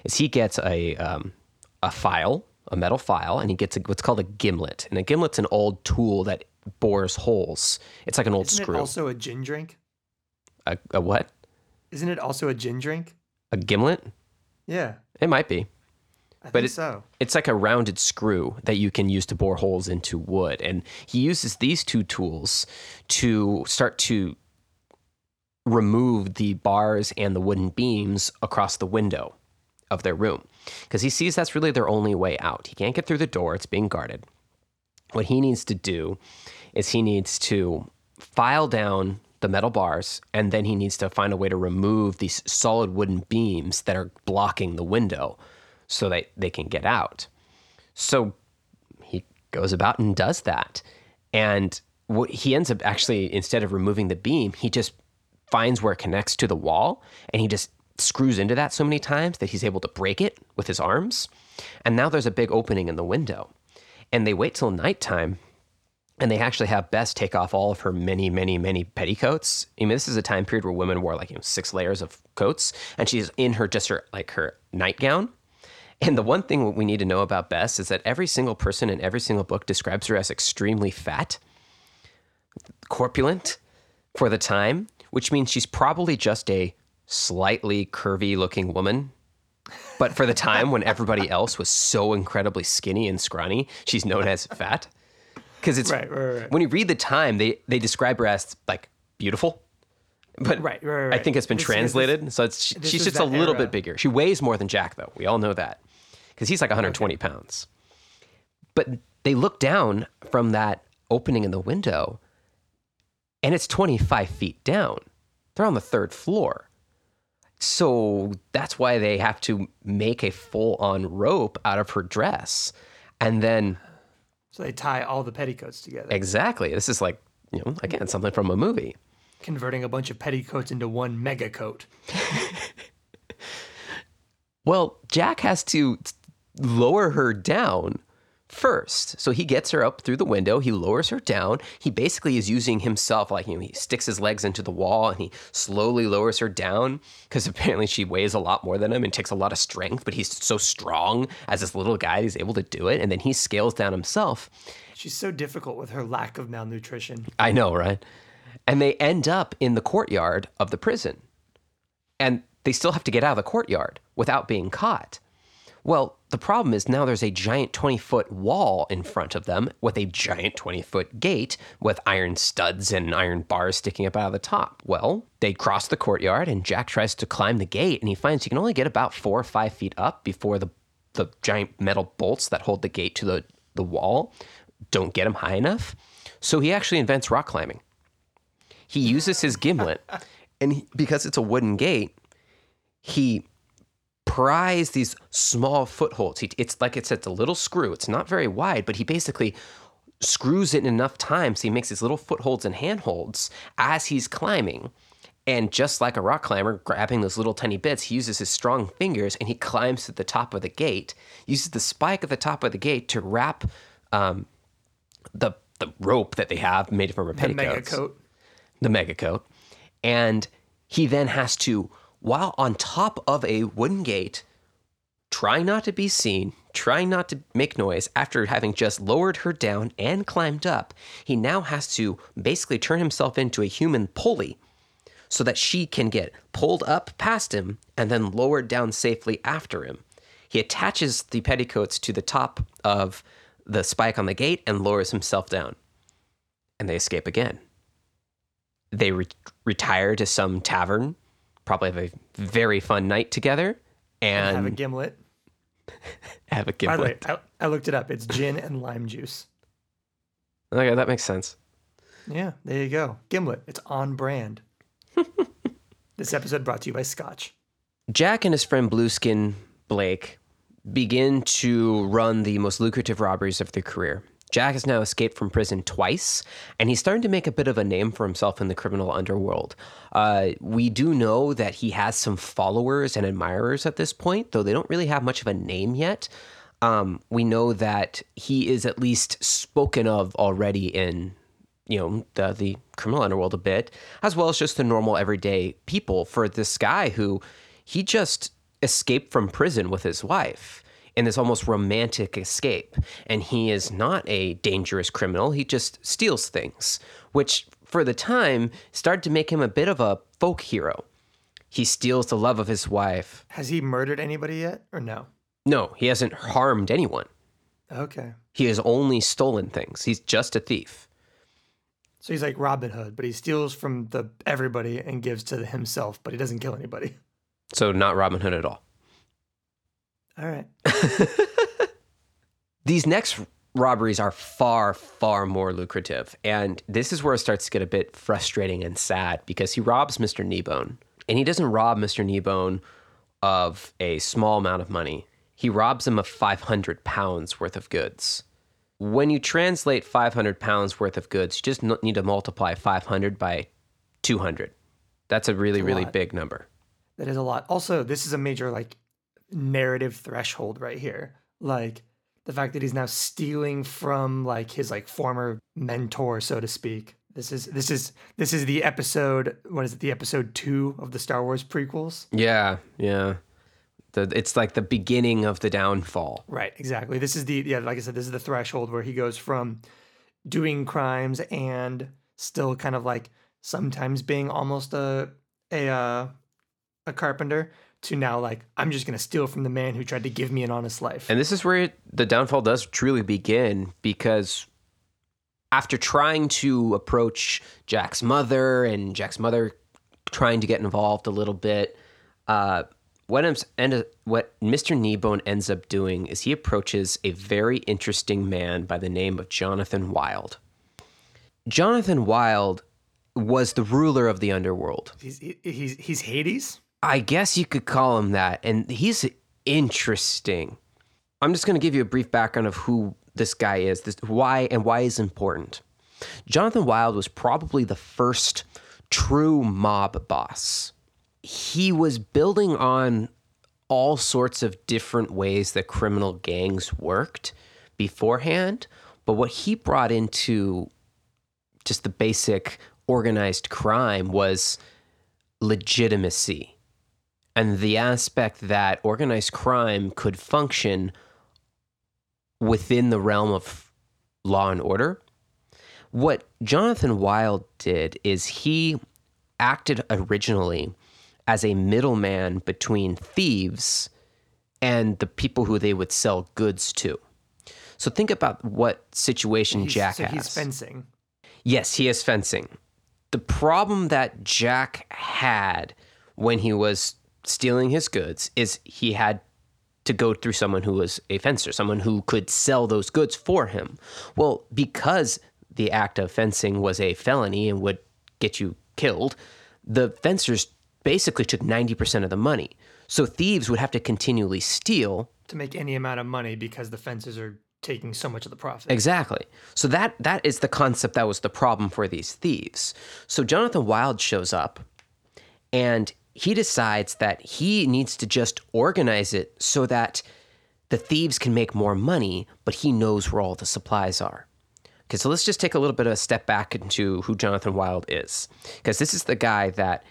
is he gets a um, a file, a metal file, and he gets a, what's called a gimlet. And a gimlet's an old tool that bores holes. It's like an old Isn't screw. Also a gin drink. A, a what? Isn't it also a gin drink? A gimlet? Yeah. It might be. I but it, so. it's like a rounded screw that you can use to bore holes into wood. And he uses these two tools to start to remove the bars and the wooden beams across the window of their room because he sees that's really their only way out. He can't get through the door, it's being guarded. What he needs to do is he needs to file down the metal bars and then he needs to find a way to remove these solid wooden beams that are blocking the window so that they can get out. So he goes about and does that. And what he ends up actually, instead of removing the beam, he just finds where it connects to the wall and he just screws into that so many times that he's able to break it with his arms. And now there's a big opening in the window. And they wait till nighttime and they actually have Bess take off all of her many, many, many petticoats. I mean, this is a time period where women wore like you know six layers of coats, and she's in her just her like her nightgown. And the one thing we need to know about Bess is that every single person in every single book describes her as extremely fat, corpulent for the time, which means she's probably just a slightly curvy looking woman. But for the time when everybody else was so incredibly skinny and scrawny, she's known as fat. Because it's right, right, right. when you read the time, they, they describe her as like beautiful, But Right, right, right, I think it's been This is- this- translated, so it's this she's just a little era. bit bigger. She weighs more than Jack, though. We all know that because he's like 120 pounds. But they look down from that opening in the window, and it's 25 feet down. They're on the third floor. So that's why they have to make a full on rope out of her dress. And then, So they tie all the petticoats together, exactly, this is like, you know, again, something from a movie. converting a bunch of petticoats into one mega coat. Well, Jack has to lower her down first. So he gets her up through the window, he lowers her down. He basically is using himself like, you know, he sticks his legs into the wall and he slowly lowers her down because apparently she weighs a lot more than him and takes a lot of strength, but he's so strong as this little guy, he's able to do it. And then he scales down himself. She's so difficult with her lack of malnutrition. I know, right? And they end up in the courtyard of the prison. And they still have to get out of the courtyard without being caught. Well, the problem is now there's a giant 20 foot wall in front of them with a giant 20 foot gate with iron studs and iron bars sticking up out of the top. Well, they cross the courtyard and Jack tries to climb the gate and he finds he can only get about four or five feet up before the, the giant metal bolts that hold the gate to the, the wall don't get him high enough. So he actually invents rock climbing. He uses his gimlet, and he, because it's a wooden gate, he pries these small footholds. He, it's like it's at a little screw. It's not very wide, but he basically screws it in enough time so he makes these little footholds and handholds as he's climbing. And just like a rock climber, grabbing those little tiny bits, he uses his strong fingers and he climbs to the top of the gate. Uses the spike at the top of the gate to wrap um, the the rope that they have made from a The mega coat. the mega coat. And he then has to, while on top of a wooden gate, trying not to be seen, trying not to make noise, after having just lowered her down and climbed up, he now has to basically turn himself into a human pulley so that she can get pulled up past him and then lowered down safely after him. He attaches the petticoats to the top of the spike on the gate and lowers himself down. And they escape again they re- retire to some tavern, probably have a very fun night together, and have a gimlet. have a By the way, gimlet. I, I looked it up. It's gin and lime juice. Okay, that makes sense. Yeah, there you go. Gimlet. It's on brand. this episode brought to you by Scotch. Jack and his friend Blueskin Blake begin to run the most lucrative robberies of their career. Jack has now escaped from prison twice, and he's starting to make a bit of a name for himself in the criminal underworld. Uh, we do know that he has some followers and admirers at this point, though they don't really have much of a name yet. Um, we know that he is at least spoken of already in you know the the criminal underworld a bit, as well as just the normal everyday people. For this guy who he just escaped from prison with his wife in this almost romantic escape, and he is not a dangerous criminal. He just steals things, which for the time started to make him a bit of a folk hero. He steals the love of his wife. Has he murdered anybody yet or no? No, he hasn't harmed anyone. Okay. He has only stolen things. He's just a thief. So he's like Robin Hood, but he steals from the everybody and gives to himself, but he doesn't kill anybody. So not Robin Hood at all. All right. These next robberies are far, far more lucrative. And this is where it starts to get a bit frustrating and sad because he robs Mr. Kneebone. And he doesn't rob Mr. Kneebone of a small amount of money, he robs him of 500 pounds worth of goods. When you translate 500 pounds worth of goods, you just need to multiply 500 by 200. That's a really, a really lot. big number. That is a lot. Also, this is a major like narrative threshold right here. Like the fact that he's now stealing from like his like former mentor, so to speak. This is this is this is the episode. What is it? The episode two of the Star Wars prequels. Yeah, yeah. The, it's like the beginning of the downfall. Right. Exactly. This is the yeah. Like I said, this is the threshold where he goes from doing crimes and still kind of like sometimes being almost a a uh, a carpenter to now like I'm just gonna steal from the man who tried to give me an honest life. And this is where it, the downfall does truly begin because after trying to approach Jack's mother and Jack's mother trying to get involved a little bit. Uh, what, ends, end, what Mr. Kneebone ends up doing is he approaches a very interesting man by the name of Jonathan Wild. Jonathan Wild was the ruler of the underworld. He's he's he's Hades. I guess you could call him that, and he's interesting. I'm just going to give you a brief background of who this guy is, this, why and why he's important. Jonathan Wild was probably the first true mob boss. He was building on all sorts of different ways that criminal gangs worked beforehand, but what he brought into just the basic organized crime was legitimacy and the aspect that organized crime could function within the realm of law and order. What Jonathan Wild did is he acted originally as a middleman between thieves and the people who they would sell goods to. So think about what situation He's, Jack so has. he's fencing. Yes, he is fencing. The problem that Jack had when he was stealing his goods is he had to go through someone who was a fencer, someone who could sell those goods for him. Well, because the act of fencing was a felony and would get you killed, the fencers basically took 90% of the money. So thieves would have to continually steal to make any amount of money because the fences are taking so much of the profit. Exactly. So that that is the concept that was the problem for these thieves. So Jonathan Wild shows up and he decides that he needs to just organize it so that the thieves can make more money, but he knows where all the supplies are. Okay, so let's just take a little bit of a step back into who Jonathan Wild is. Because this is the guy that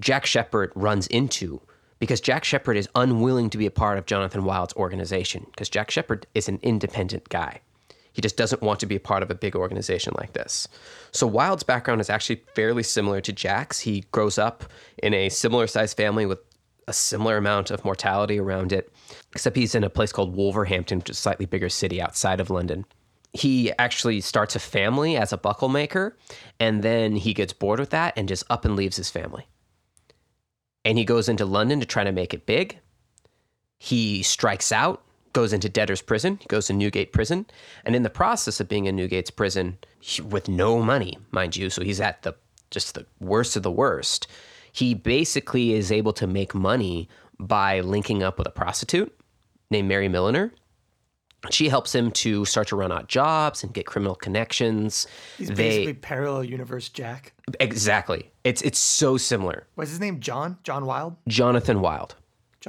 Jack Sheppard runs into because Jack Sheppard is unwilling to be a part of Jonathan Wild's organization because Jack Sheppard is an independent guy. He just doesn't want to be a part of a big organization like this. So Wild's background is actually fairly similar to Jack's. He grows up in a similar sized family with a similar amount of mortality around it, except he's in a place called Wolverhampton, which is a slightly bigger city outside of London. He actually starts a family as a buckle maker, and then he gets bored with that and just up and leaves his family and he goes into London to try to make it big. He strikes out, goes into debtor's prison, he goes to Newgate prison, and in the process of being in Newgate's prison, he, with no money, mind you, so he's at the just the worst of the worst. He basically is able to make money by linking up with a prostitute named Mary Milliner. She helps him to start to run out jobs and get criminal connections. He's basically parallel universe Jack. Exactly. It's it's so similar. What's his name? John? John Wild? Jonathan Wild.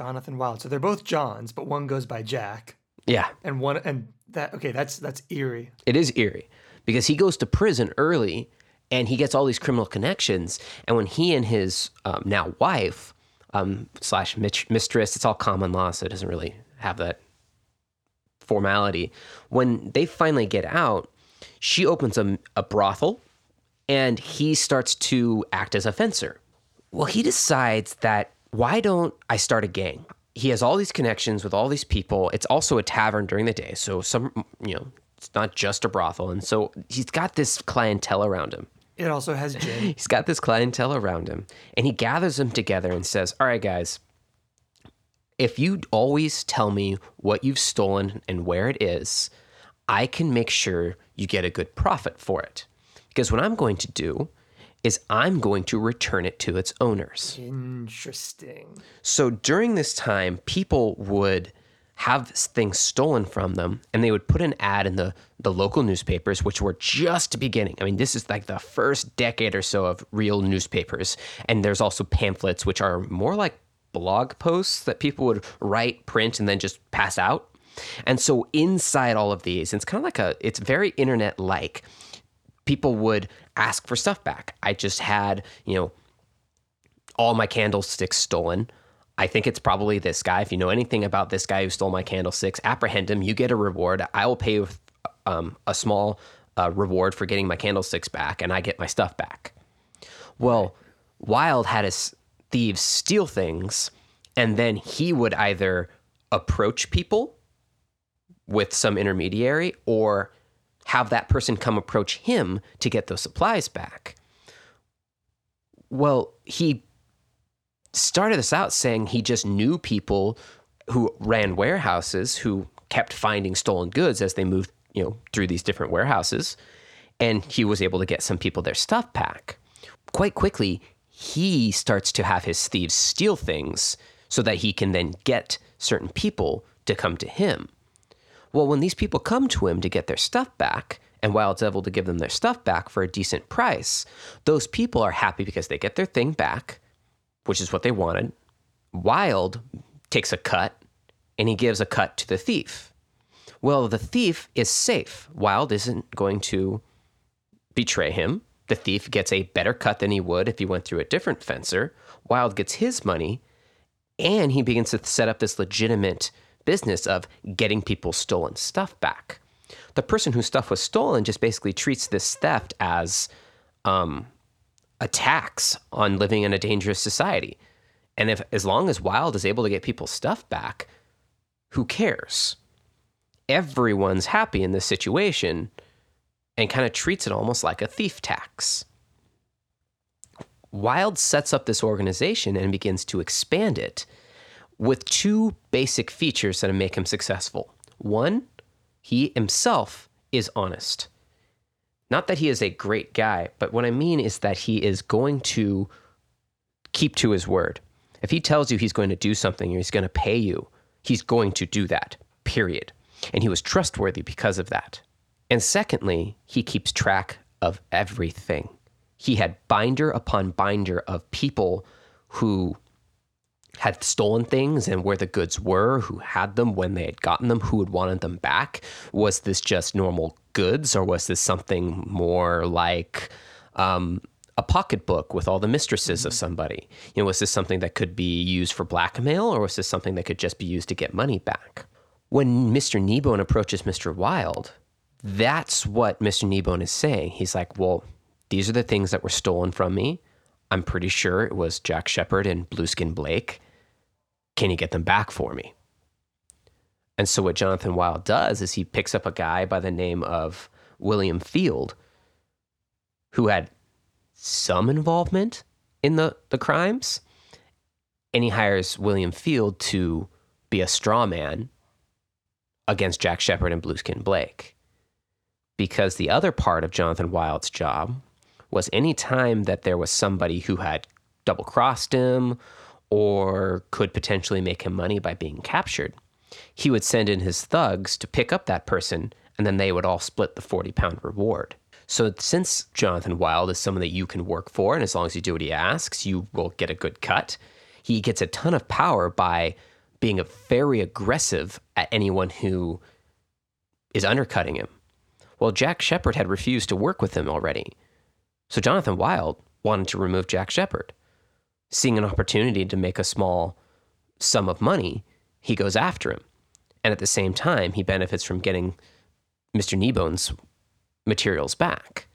Jonathan Wild. So they're both Johns, but one goes by Jack. Yeah. And one and that okay, that's that's eerie. It is eerie because he goes to prison early and he gets all these criminal connections. And when he and his um, now wife um, slash mistress, it's all common law, so it doesn't really have that formality. When they finally get out, she opens a, a brothel and he starts to act as a fencer. Well, he decides that why don't I start a gang? He has all these connections with all these people. It's also a tavern during the day. So some, you know, it's not just a brothel. And so he's got this clientele around him. It also has gin. he's got this clientele around him. And he gathers them together and says, All right, guys, if you always tell me what you've stolen and where it is, I can make sure you get a good profit for it. Because what I'm going to do is I'm going to return it to its owners. Interesting. So during this time, people would have things stolen from them and they would put an ad in the, the local newspapers, which were just beginning. I mean, this is like the first decade or so of real newspapers. And there's also pamphlets, which are more like blog posts that people would write, print, and then just pass out. And so inside all of these, it's kind of like a, it's very internet like. People would ask for stuff back. I just had, you know, all my candlesticks stolen. I think it's probably this guy. If you know anything about this guy who stole my candlesticks, apprehend him. You get a reward. I will pay um, a small uh, reward for getting my candlesticks back, and I get my stuff back. Well, Wild had his thieves steal things, and then he would either approach people with some intermediary or have that person come approach him to get those supplies back. Well, he started this out saying he just knew people who ran warehouses who kept finding stolen goods as they moved, you know, through these different warehouses, and he was able to get some people their stuff back. Quite quickly, he starts to have his thieves steal things so that he can then get certain people to come to him. Well, when these people come to him to get their stuff back, and Wild's able to give them their stuff back for a decent price, those people are happy because they get their thing back, which is what they wanted. Wild takes a cut and he gives a cut to the thief. Well, the thief is safe. Wild isn't going to betray him. The thief gets a better cut than he would if he went through a different fencer. Wild gets his money and he begins to set up this legitimate business of getting people's stolen stuff back. The person whose stuff was stolen just basically treats this theft as um, a tax on living in a dangerous society. And if as long as Wild is able to get people's stuff back, who cares? Everyone's happy in this situation and kind of treats it almost like a thief tax. Wild sets up this organization and begins to expand it with two basic features that make him successful. One, he himself is honest. Not that he is a great guy, but what I mean is that he is going to keep to his word. If he tells you he's going to do something or he's going to pay you, he's going to do that, period. And he was trustworthy because of that. And secondly, he keeps track of everything. He had binder upon binder of people who had stolen things and where the goods were, who had them when they had gotten them, who had wanted them back. Was this just normal goods or was this something more like um, a pocketbook with all the mistresses of somebody? You know, was this something that could be used for blackmail or was this something that could just be used to get money back? When Mr. Kneebone approaches Mr. Wild, that's what Mr. Kneebone is saying. He's like, well, these are the things that were stolen from me. I'm pretty sure it was Jack Sheppard and Blueskin Blake. Can you get them back for me? And so, what Jonathan Wild does is he picks up a guy by the name of William Field, who had some involvement in the, the crimes, and he hires William Field to be a straw man against Jack Sheppard and Blueskin Blake. Because the other part of Jonathan Wild's job was any time that there was somebody who had double crossed him or could potentially make him money by being captured, he would send in his thugs to pick up that person and then they would all split the 40 pound reward. So, since Jonathan Wild is someone that you can work for, and as long as you do what he asks, you will get a good cut, he gets a ton of power by being very aggressive at anyone who is undercutting him. Well, Jack Sheppard had refused to work with him already. So Jonathan Wild wanted to remove Jack Sheppard. Seeing an opportunity to make a small sum of money, he goes after him. And at the same time, he benefits from getting Mr. Kneebone's materials back.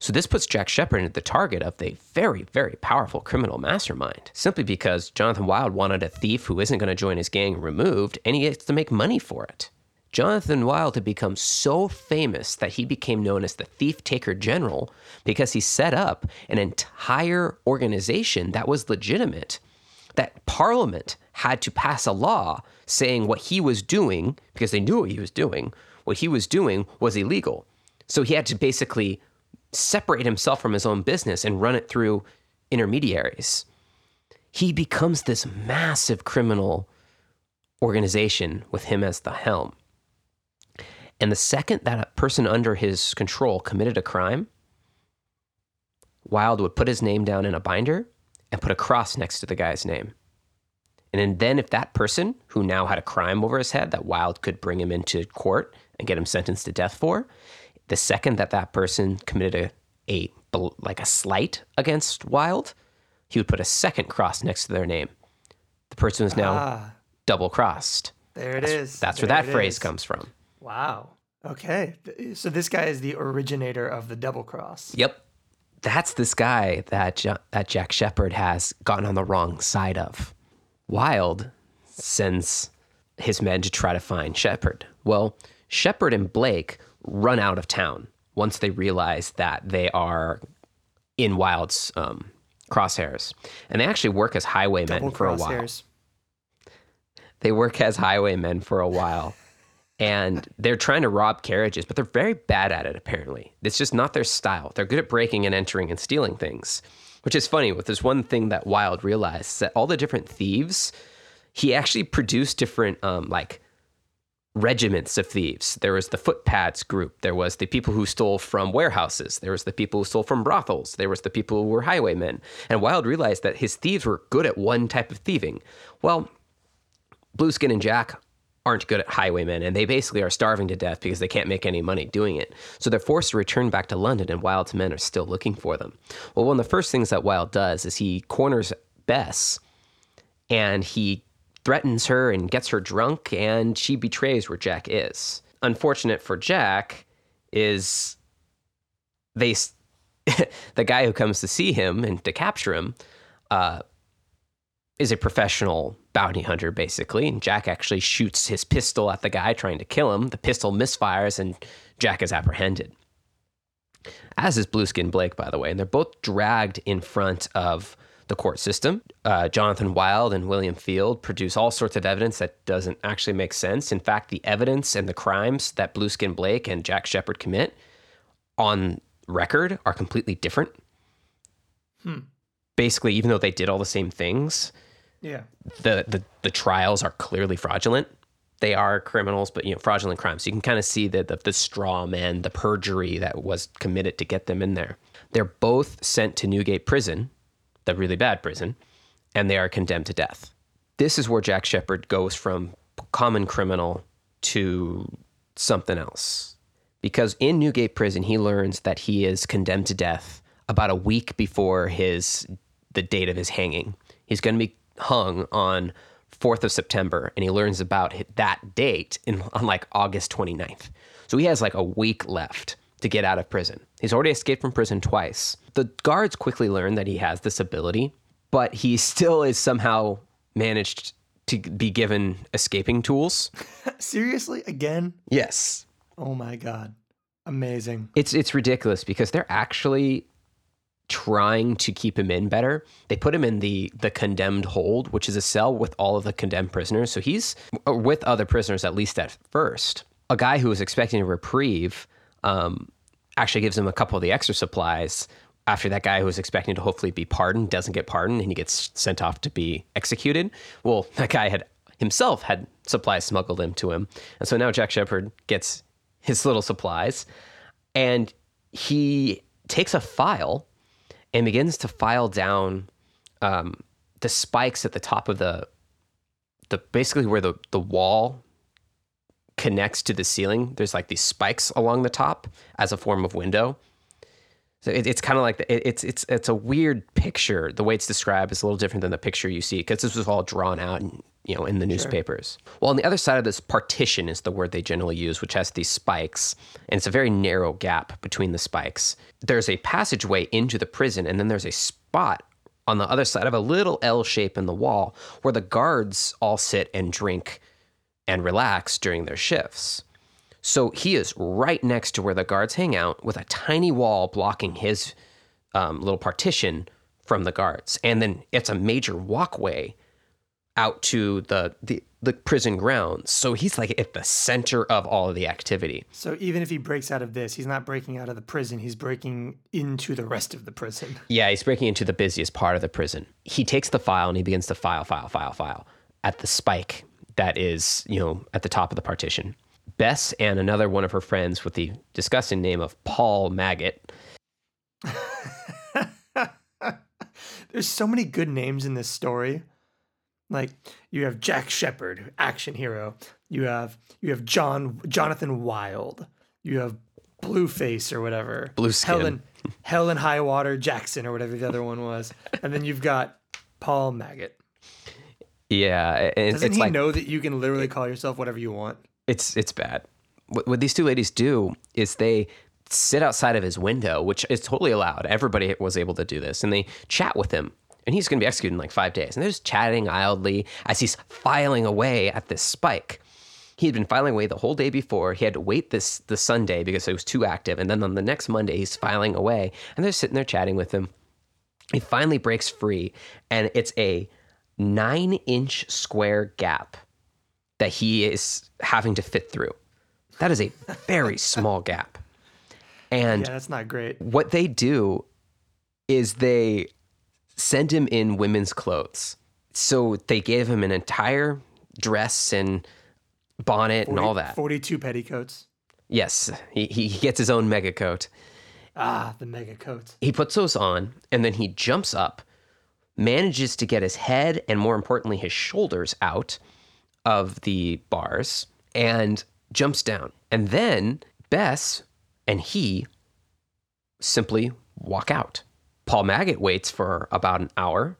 So this puts Jack Sheppard at the target of a very, very powerful criminal mastermind, simply because Jonathan Wild wanted a thief who isn't going to join his gang removed, and he gets to make money for it. Jonathan Wild had become so famous that he became known as the Thief Taker General because he set up an entire organization that was legitimate. That Parliament had to pass a law saying what he was doing, because they knew what he was doing, what he was doing was illegal. So he had to basically separate himself from his own business and run it through intermediaries. He becomes this massive criminal organization with him as the helm. And the second that a person under his control committed a crime, Wild would put his name down in a binder and put a cross next to the guy's name. And then, if that person who now had a crime over his head that Wild could bring him into court and get him sentenced to death for, the second that that person committed a, a like a slight against Wild, he would put a second cross next to their name. The person is now ah, double crossed. There it that's, is. That's there where that phrase is. comes from. Wow. Okay. So this guy is the originator of the double cross. Yep. That's this guy that that Jack Sheppard has gotten on the wrong side of. Wild sends his men to try to find Sheppard. Well, Sheppard and Blake run out of town once they realize that they are in Wild's um, crosshairs, and they actually work as highwaymen Double for a while. They work as highwaymen for a while. And they're trying to rob carriages, but they're very bad at it, apparently. It's just not their style. They're good at breaking and entering and stealing things, which is funny. With this one thing that Wild realized is that all the different thieves, he actually produced different, um, like, regiments of thieves. There was the footpads group. There was the people who stole from warehouses. There was the people who stole from brothels. There was the people who were highwaymen. And Wild realized that his thieves were good at one type of thieving. Well, Blueskin and Jack aren't good at highwaymen, and they basically are starving to death because they can't make any money doing it. So they're forced to return back to London, and Wild's men are still looking for them. Well, one of the first things that Wild does is he corners Bess, and he threatens her and gets her drunk, and she betrays where Jack is. Unfortunate for Jack is they the guy who comes to see him and to capture him uh, is a professional bounty hunter, basically. And Jack actually shoots his pistol at the guy trying to kill him. The pistol misfires, and Jack is apprehended. As is Blueskin Blake, by the way. And they're both dragged in front of the court system. Uh, Jonathan Wild and William Field produce all sorts of evidence that doesn't actually make sense. In fact, the evidence and the crimes that Blueskin Blake and Jack Sheppard commit on record are completely different. Basically, even though they did all the same things, Yeah. the, the the trials are clearly fraudulent. They are criminals, but you know, fraudulent crimes. You can kind of see the, the the straw man, the perjury that was committed to get them in there. They're both sent to Newgate Prison, the really bad prison, and they are condemned to death. This is where Jack Sheppard goes from common criminal to something else. Because in Newgate Prison, he learns that he is condemned to death about a week before his the date of his hanging. He's going to be hung on 4th of September, and he learns about that date in, on like August 29th. So he has like a week left to get out of prison. He's already escaped from prison twice. The guards quickly learn that he has this ability, but he still is somehow managed to be given escaping tools. Seriously? Again? Yes. Oh my God. Amazing. It's it's ridiculous because they're actually trying to keep him in better. They put him in the the condemned hold, which is a cell with all of the condemned prisoners. So he's with other prisoners at least at first. A guy who was expecting a reprieve um, actually gives him a couple of the extra supplies. After that guy who was expecting to hopefully be pardoned doesn't get pardoned and he gets sent off to be executed. Well, that guy had himself had supplies smuggled into him, and so now Jack Sheppard gets his little supplies, and he takes a file and begins to file down um, the spikes at the top of the the basically where the the wall connects to the ceiling. There's like these spikes along the top as a form of window. So it, it's kind of like the, it, it's it's it's a weird picture. The way it's described is a little different than the picture you see because this was all drawn out and you know in the newspapers. Well, on the other side of this partition is the word they generally use, which has these spikes, and it's a very narrow gap between the spikes. There's a passageway into the prison, and then there's a spot on the other side of a little L shape in the wall where the guards all sit and drink and relax during their shifts. So he is right next to where the guards hang out with a tiny wall blocking his um, little partition from the guards. And then it's a major walkway out to the, the, the prison grounds. So he's like at the center of all of the activity. So even if he breaks out of this, he's not breaking out of the prison, he's breaking into the rest of the prison. Yeah, he's breaking into the busiest part of the prison. He takes the file and he begins to file, file, file, file at the spike that is, you know, at the top of the partition. Bess and another one of her friends with the disgusting name of Paul Maggot. There's so many good names in this story. Like you have Jack Sheppard, action hero. You have you have John Jonathan Wild. You have Blueface or whatever. Blueskin. Helen Helen Highwater Jackson or whatever the other one was. And then you've got Paul Maggot. Yeah, and Doesn't he like know that you can literally call yourself whatever you want? it's it's bad. What, what these two ladies do is they sit outside of his window, which is totally allowed. Everybody was able to do this, and they chat with him. And he's going to be executed in like five days. And they're just chatting idly as he's filing away at this spike. He had been filing away the whole day before. He had to wait this the Sunday because it was too active. And then on the next Monday, he's filing away, and they're sitting there chatting with him. He finally breaks free, and it's a nine inch square gap that he is having to fit through. That is a very small gap. And Yeah, that's not great. what they do is they send him in women's clothes. So they gave him an entire dress and bonnet and all that. 42 petticoats. Yes, he, he he gets his own mega coat. Ah, the mega coat. He puts those on and then he jumps up, manages to get his head and more importantly his shoulders out of the bars and jumps down. And then Bess and he simply walk out. Paul Maggot waits for about an hour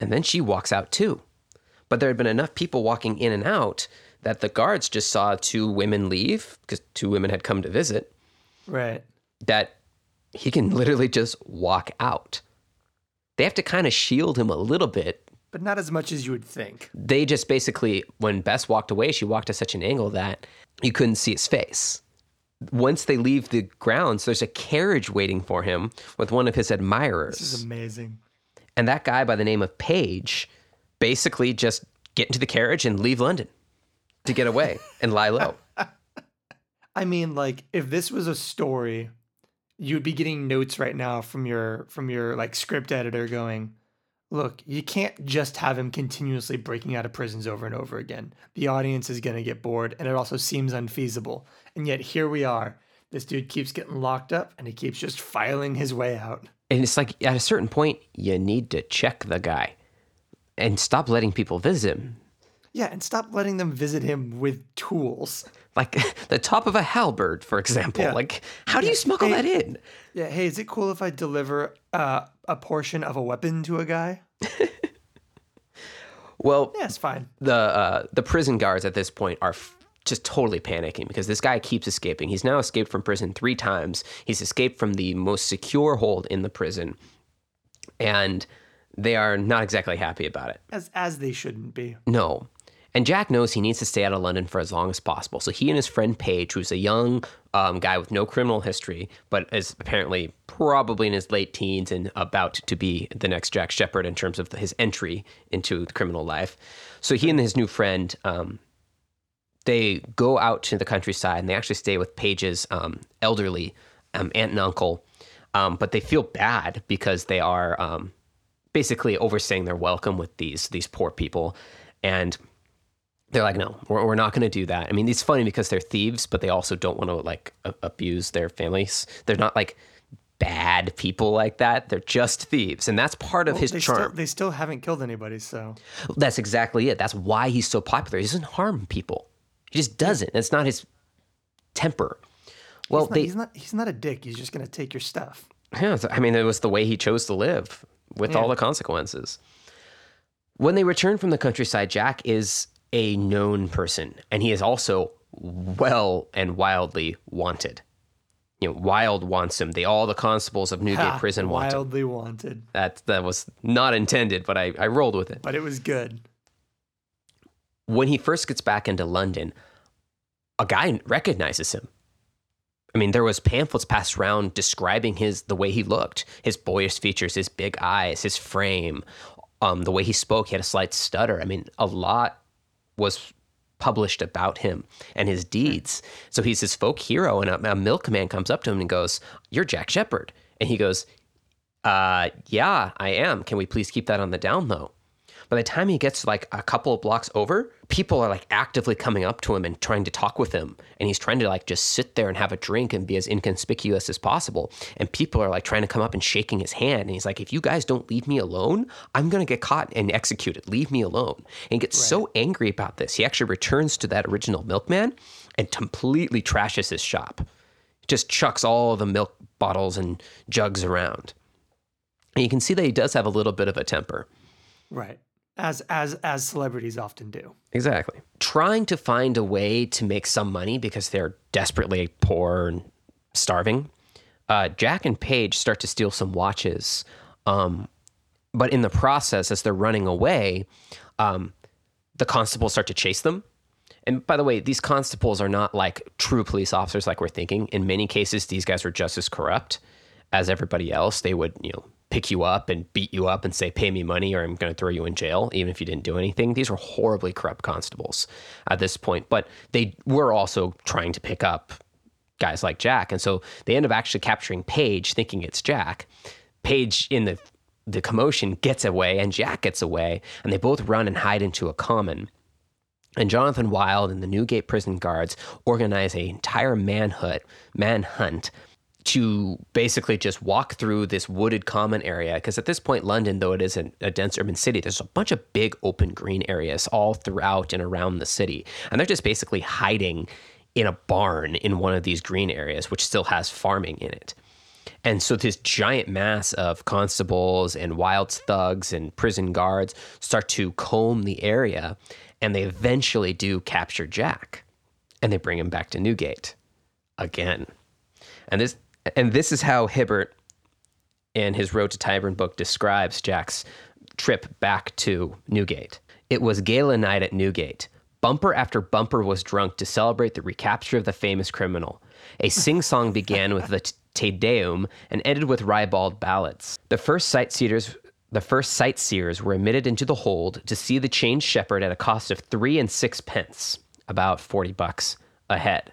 and then she walks out too. But there had been enough people walking in and out that the guards just saw two women leave because two women had come to visit Right. that he can literally just walk out. They have to kind of shield him a little bit. But not as much as you would think. They just basically, when Bess walked away, she walked at such an angle that you couldn't see his face. Once they leave the grounds, there's a carriage waiting for him with one of his admirers. This is amazing. and that guy by the name of Page basically just get into the carriage and leave London to get away and lie low. I mean, like, if this was a story, you'd be getting notes right now from your from your like script editor going, look, you can't just have him continuously breaking out of prisons over and over again. The audience is gonna get bored, and it also seems unfeasible. And yet here we are. This dude keeps getting locked up and he keeps just filing his way out. And it's like at a certain point, you need to check the guy and stop letting people visit him. Yeah, and stop letting them visit him with tools. Like the top of a halberd, for example. Yeah. Like, how do you smuggle Hey- that in? Yeah, hey, is it cool if I deliver uh, a portion of a weapon to a guy? Well, Yeah, it's fine. the uh, the prison guards at this point are f- just totally panicking because this guy keeps escaping. He's now escaped from prison three times. He's escaped from the most secure hold in the prison, and they are not exactly happy about it. As as they shouldn't be. No. And Jack knows he needs to stay out of London for as long as possible. So he and his friend Page, who's a young um, guy with no criminal history, but is apparently probably in his late teens and about to be the next Jack Sheppard in terms of his entry into the criminal life. So he and his new friend, um, they go out to the countryside and they actually stay with Page's um, elderly um, aunt and uncle. Um, but they feel bad because they are um, basically overstaying their welcome with these these poor people, and they're like, no, we're, we're not going to do that. I mean, it's funny because they're thieves, but they also don't want to like a- abuse their families. They're not like bad people like that. They're just thieves, and that's part of Well, his they charm. Still, they still haven't killed anybody, so That's exactly it. That's why he's so popular. He doesn't harm people. He just doesn't. It's not his temper. Well, he's not, they, he's not he's not a dick. He's just gonna take your stuff. yeah, I mean, it was the way he chose to live with all the consequences. When they return from the countryside, Jack is a known person, and he is also well and wildly wanted. You know, Wild wants him. They all the constables of Newgate Ha, Prison want him. wildly wanted, That that was not intended, but I, I rolled with it. but it was good. When he first gets back into London, a guy recognizes him. I mean, there was pamphlets passed around describing his the way he looked, his boyish features, his big eyes, his frame, um, the way he spoke. He had a slight stutter. I mean, a lot was published about him and his deeds. So he's this folk hero, and a, a milkman comes up to him and goes, "You're Jack Sheppard," and he goes, uh, "Yeah, I am. Can we please keep that on the down low?" By the time he gets like a couple of blocks over, people are like actively coming up to him and trying to talk with him. And he's trying to like just sit there and have a drink and be as inconspicuous as possible. And people are like trying to come up and shaking his hand. And he's like, if you guys don't leave me alone, I'm going to get caught and executed. Leave me alone. And he gets so angry about this. He actually returns to that original milkman and completely trashes his shop. Just chucks all the milk bottles and jugs around. And you can see that he does have a little bit of a temper. Right. As as as celebrities often do. Exactly. Trying to find a way to make some money because they're desperately poor and starving. Uh, Jack and Page start to steal some watches. Um, but in the process, as they're running away, um, the constables start to chase them. And by the way, these constables are not like true police officers like we're thinking. In many cases, these guys are just as corrupt as everybody else. They would, you know, pick you up and beat you up and say, pay me money or I'm going to throw you in jail, even if you didn't do anything. These were horribly corrupt constables at this point, but they were also trying to pick up guys like Jack. And so they end up actually capturing Page, thinking it's Jack. Page, in the the commotion, gets away, and Jack gets away, and they both run and hide into a common. And Jonathan Wild and the Newgate prison guards organize an entire manhunt, manhunt to basically just walk through this wooded common area. Because at this point, London, though it is a, dense urban city, there's a bunch of big open green areas all throughout and around the city. And they're just basically hiding in a barn in one of these green areas, which still has farming in it. And so this giant mass of constables and wild thugs and prison guards start to comb the area, and they eventually do capture Jack, and they bring him back to Newgate again. And this and this is how Hibbert in his Road to Tyburn book describes Jack's trip back to Newgate. It was gala night at Newgate. Bumper after bumper was drunk to celebrate the recapture of the famous criminal. A sing song began with the Te Deum and ended with ribald ballads. The first sightseers the first sightseers were admitted into the hold to see the chained Sheppard at a cost of three and six pence, about 40 bucks a head.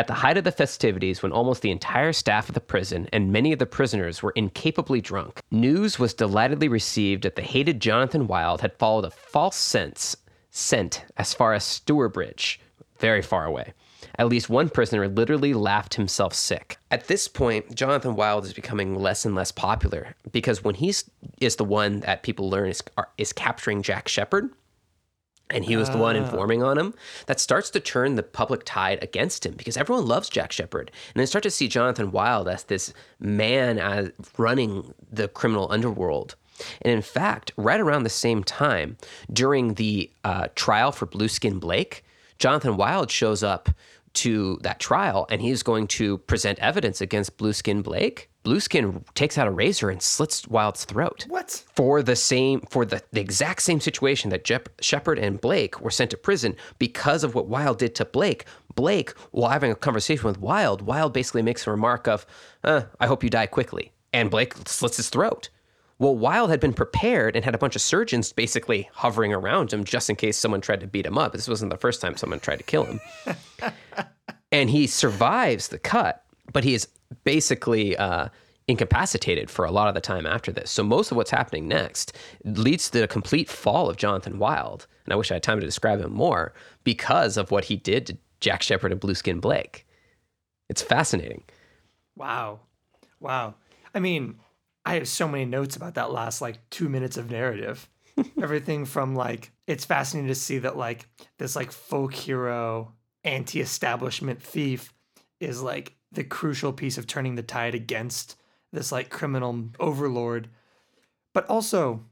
At the height of the festivities, when almost the entire staff of the prison and many of the prisoners were incapably drunk, news was delightedly received that the hated Jonathan Wild had followed a false sense scent as far as Stourbridge, very far away. At least one prisoner literally laughed himself sick. At this point, Jonathan Wild is becoming less and less popular because when he is the one that people learn is, is capturing Jack Sheppard, and he was the one ah. informing on him, that starts to turn the public tide against him because everyone loves Jack Sheppard. And they start to see Jonathan Wild as this man as running the criminal underworld. And in fact, right around the same time, during the uh, trial for Blueskin Blake, Jonathan Wild shows up to that trial and he's going to present evidence against Blueskin Blake. Blueskin takes out a razor and slits Wild's throat. What? For the same, for the, the exact same situation that Jep, Sheppard and Blake were sent to prison because of what Wild did to Blake. Blake, while having a conversation with Wild, Wild basically makes a remark of, uh, I hope you die quickly. And Blake slits his throat. Well, Wild had been prepared and had a bunch of surgeons basically hovering around him just in case someone tried to beat him up. This wasn't the first time someone tried to kill him. and he survives the cut, but he is basically uh, incapacitated for a lot of the time after this. So most of what's happening next leads to the complete fall of Jonathan Wild. And I wish I had time to describe him more because of what he did to Jack Sheppard and Blueskin Blake. It's fascinating. Wow. Wow. I mean, I have so many notes about that last like two minutes of narrative. Everything from like it's fascinating to see that like this like folk hero anti-establishment thief is like the crucial piece of turning the tide against this like criminal overlord. But also,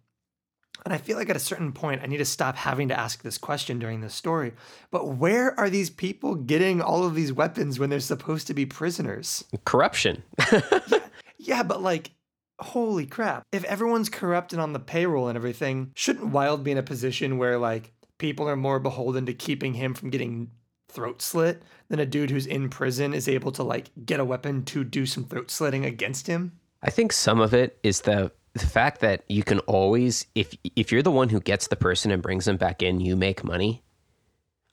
and I feel like at a certain point I need to stop having to ask this question during this story. But where are these people getting all of these weapons when they're supposed to be prisoners? Corruption. yeah, yeah, but like holy crap. If everyone's corrupt and on the payroll and everything, shouldn't Wild be in a position where like people are more beholden to keeping him from getting throat slit than a dude who's in prison is able to like get a weapon to do some throat slitting against him? I think some of it is the the fact that you can always if if you're the one who gets the person and brings them back in, you make money.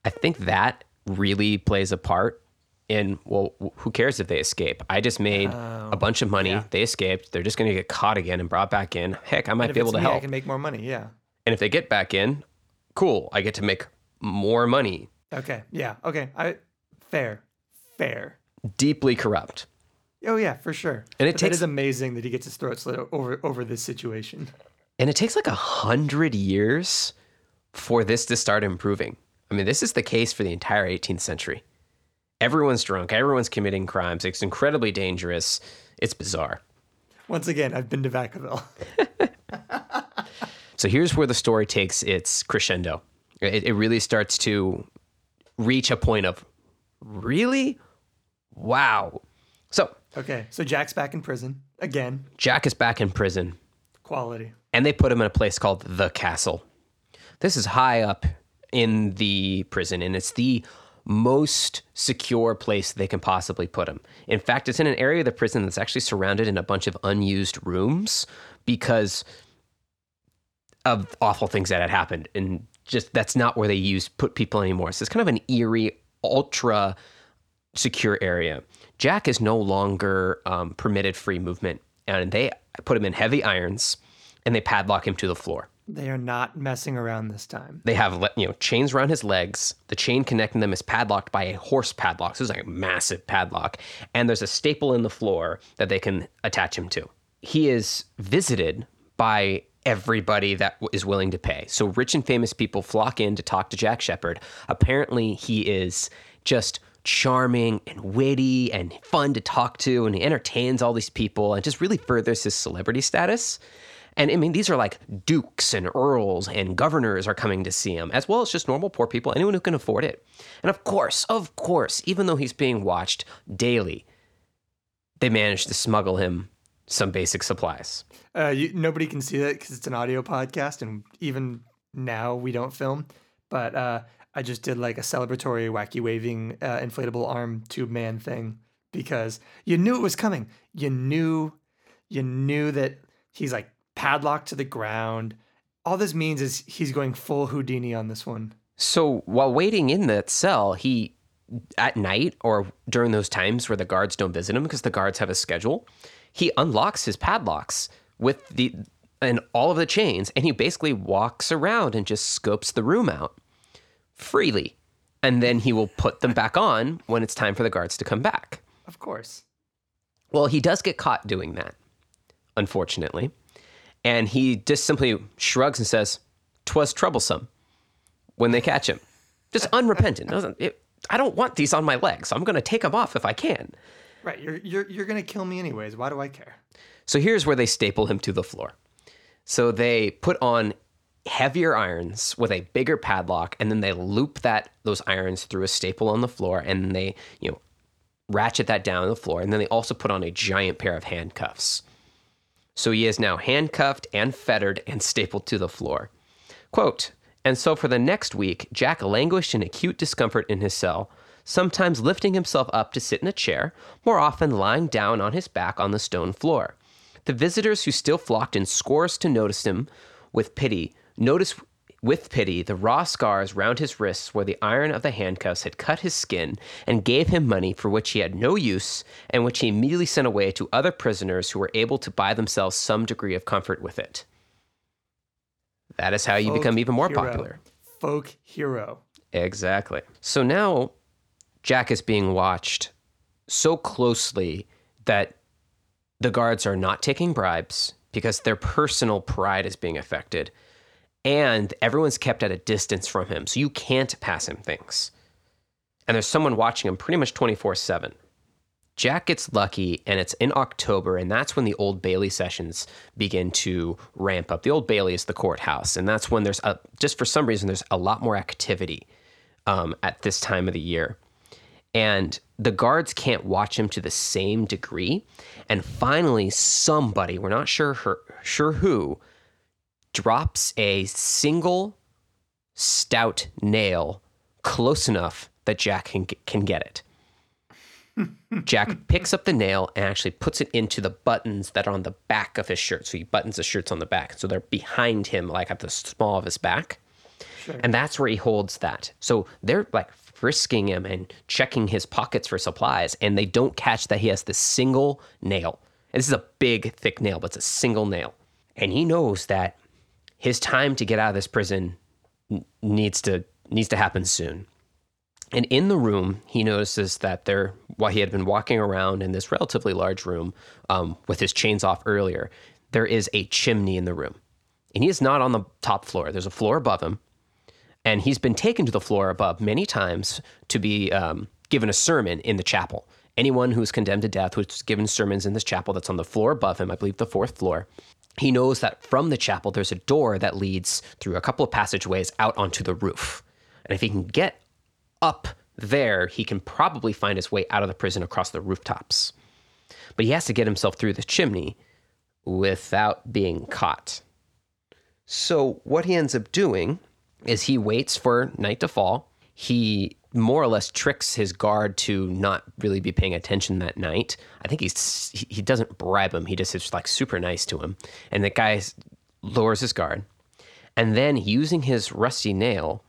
I think that really plays a part in well, who cares if they escape? I just made oh, a oh, bunch of money. Yeah. They escaped. They're just going to get caught again and brought back in. Heck, I might be able to me, help. I can make more money. Yeah. And if they get back in, cool. I get to make more money. Okay. Yeah. Okay. I fair, fair. Deeply corrupt. Oh yeah, for sure. And it but takes. That is amazing that he gets his throat slit over over this situation. And it takes like a hundred years for this to start improving. I mean, this is the case for the entire 18th century. Everyone's drunk. Everyone's committing crimes. It's incredibly dangerous. It's bizarre. Once again, I've been to Vacaville. so here's where the story takes its crescendo. It, it really starts to reach a point of really? Wow. So. Okay, so Jack's back in prison again. Jack is back in prison. Quality. And they put him in a place called the castle. This is high up in the prison, and it's the most secure place they can possibly put him. In fact, it's in an area of the prison that's actually surrounded in a bunch of unused rooms because of awful things that had happened. And just that's not where they use put people anymore. So it's kind of an eerie, ultra secure area. Jack is no longer um, permitted free movement, and they put him in heavy irons and they padlock him to the floor. They are not messing around this time. They have you know chains around his legs. The chain connecting them is padlocked by a horse padlock. So it's like a massive padlock, and there's a staple in the floor that they can attach him to. He is visited by everybody that is willing to pay. So rich and famous people flock in to talk to Jack Sheppard. Apparently, he is just charming and witty and fun to talk to, and he entertains all these people and just really furthers his celebrity status. And I mean, these are like dukes and earls and governors are coming to see him, as well as just normal poor people, anyone who can afford it. And of course, of course, even though he's being watched daily, they manage to smuggle him some basic supplies. Uh, you, nobody can see that because it's an audio podcast, and even now we don't film. But uh, I just did like a celebratory, wacky waving, uh, inflatable arm tube man thing because you knew it was coming. You knew, you knew that he's like padlocked to the ground. All this means is he's going full Houdini on this one. So while waiting in that cell, he at night or during those times where the guards don't visit him because the guards have a schedule, he unlocks his padlocks with the and all of the chains and he basically walks around and just scopes the room out freely. And then he will put them back on when it's time for the guards to come back. Of course. Well, he does get caught doing that, unfortunately. And he just simply shrugs and says, "Twas troublesome." When they catch him, just unrepentant. Doesn't it, I don't want these on my legs. so I'm going to take them off if I can. Right. You're you're you're gonna kill me anyways. Why do I care? So here's where they staple him to the floor. So they put on heavier irons with a bigger padlock, and then they loop that those irons through a staple on the floor, and they you know ratchet that down on the floor, and then they also put on a giant pair of handcuffs. So he is now handcuffed and fettered and stapled to the floor. Quote, and so for the next week, Jack languished in acute discomfort in his cell, sometimes lifting himself up to sit in a chair, more often lying down on his back on the stone floor. The visitors who still flocked in scores to notice him with pity, noticed with pity the raw scars round his wrists where the iron of the handcuffs had cut his skin, and gave him money for which he had no use, and which he immediately sent away to other prisoners who were able to buy themselves some degree of comfort with it. That is how you Folk become even more hero. popular. Folk hero. Exactly. So now Jack is being watched so closely that the guards are not taking bribes because their personal pride is being affected. And everyone's kept at a distance from him. So you can't pass him things. And there's someone watching him pretty much 24 7. Jack gets lucky, and it's in October, and that's when the Old Bailey sessions begin to ramp up. The Old Bailey is the courthouse, and that's when there's a, just for some reason there's a lot more activity um, at this time of the year, and the guards can't watch him to the same degree. And finally, somebody we're not sure her, sure who drops a single stout nail close enough that Jack can can get it. Jack picks up the nail and actually puts it into the buttons that are on the back of his shirt. So he buttons the shirts on the back. So they're behind him, like at the small of his back. And that's where he holds that. So they're like frisking him and checking his pockets for supplies. And they don't catch that he has this single nail. And this is a big, thick nail, but it's a single nail. And he knows that his time to get out of this prison needs to needs to happen soon. And in the room, he notices that there, while he had been walking around in this relatively large room um, with his chains off earlier, there is a chimney in the room. And he is not on the top floor. There's a floor above him. And he's been taken to the floor above many times to be um, given a sermon in the chapel. Anyone who's condemned to death who's given sermons in this chapel that's on the floor above him, I believe the fourth floor. He knows that from the chapel, there's a door that leads through a couple of passageways out onto the roof. And if he can get up there, he can probably find his way out of the prison across the rooftops. But he has to get himself through the chimney without being caught. So, what he ends up doing is he waits for night to fall. He more or less tricks his guard to not really be paying attention that night. I think he's he he doesn't bribe him. He just is like super nice to him, and the guy lowers his guard, and then using his rusty nail,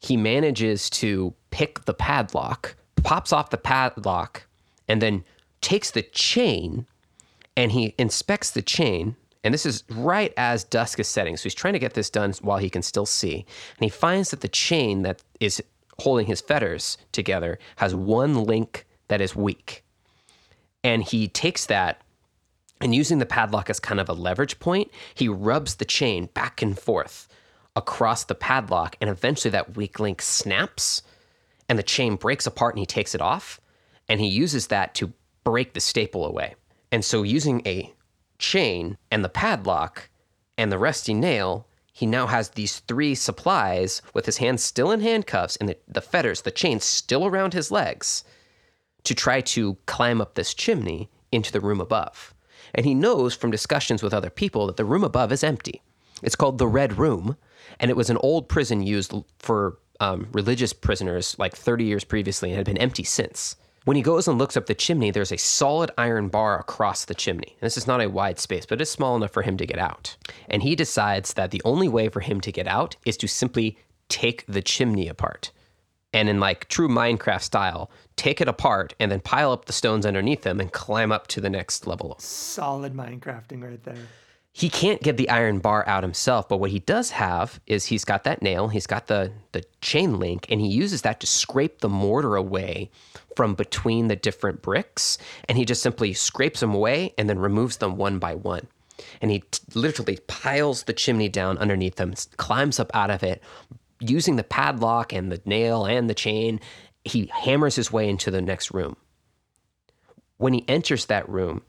he manages to pick the padlock, pops off the padlock, and then takes the chain, and he inspects the chain. And this is right as dusk is setting. So he's trying to get this done while he can still see. And he finds that the chain that is holding his fetters together has one link that is weak. And he takes that and using the padlock as kind of a leverage point, he rubs the chain back and forth across the padlock. And eventually that weak link snaps and the chain breaks apart and he takes it off. And he uses that to break the staple away. And so using a chain and the padlock and the rusty nail, he now has these three supplies with his hands still in handcuffs and the, the fetters, the chain still around his legs to try to climb up this chimney into the room above. And he knows from discussions with other people that the room above is empty. It's called the Red Room, and it was an old prison used for um, religious prisoners like 30 years previously and had been empty since. When he goes and looks up the chimney, there's a solid iron bar across the chimney. This is not a wide space, but it's small enough for him to get out. And he decides that the only way for him to get out is to simply take the chimney apart. And in like true Minecraft style, take it apart and then pile up the stones underneath them and climb up to the next level. Solid Minecrafting right there. He can't get the iron bar out himself, but what he does have is he's got that nail, he's got the the chain link, and he uses that to scrape the mortar away from between the different bricks, and he just simply scrapes them away and then removes them one by one. And he t- literally piles the chimney down underneath them, climbs up out of it, using the padlock and the nail and the chain. He hammers his way into the next room. When he enters that room,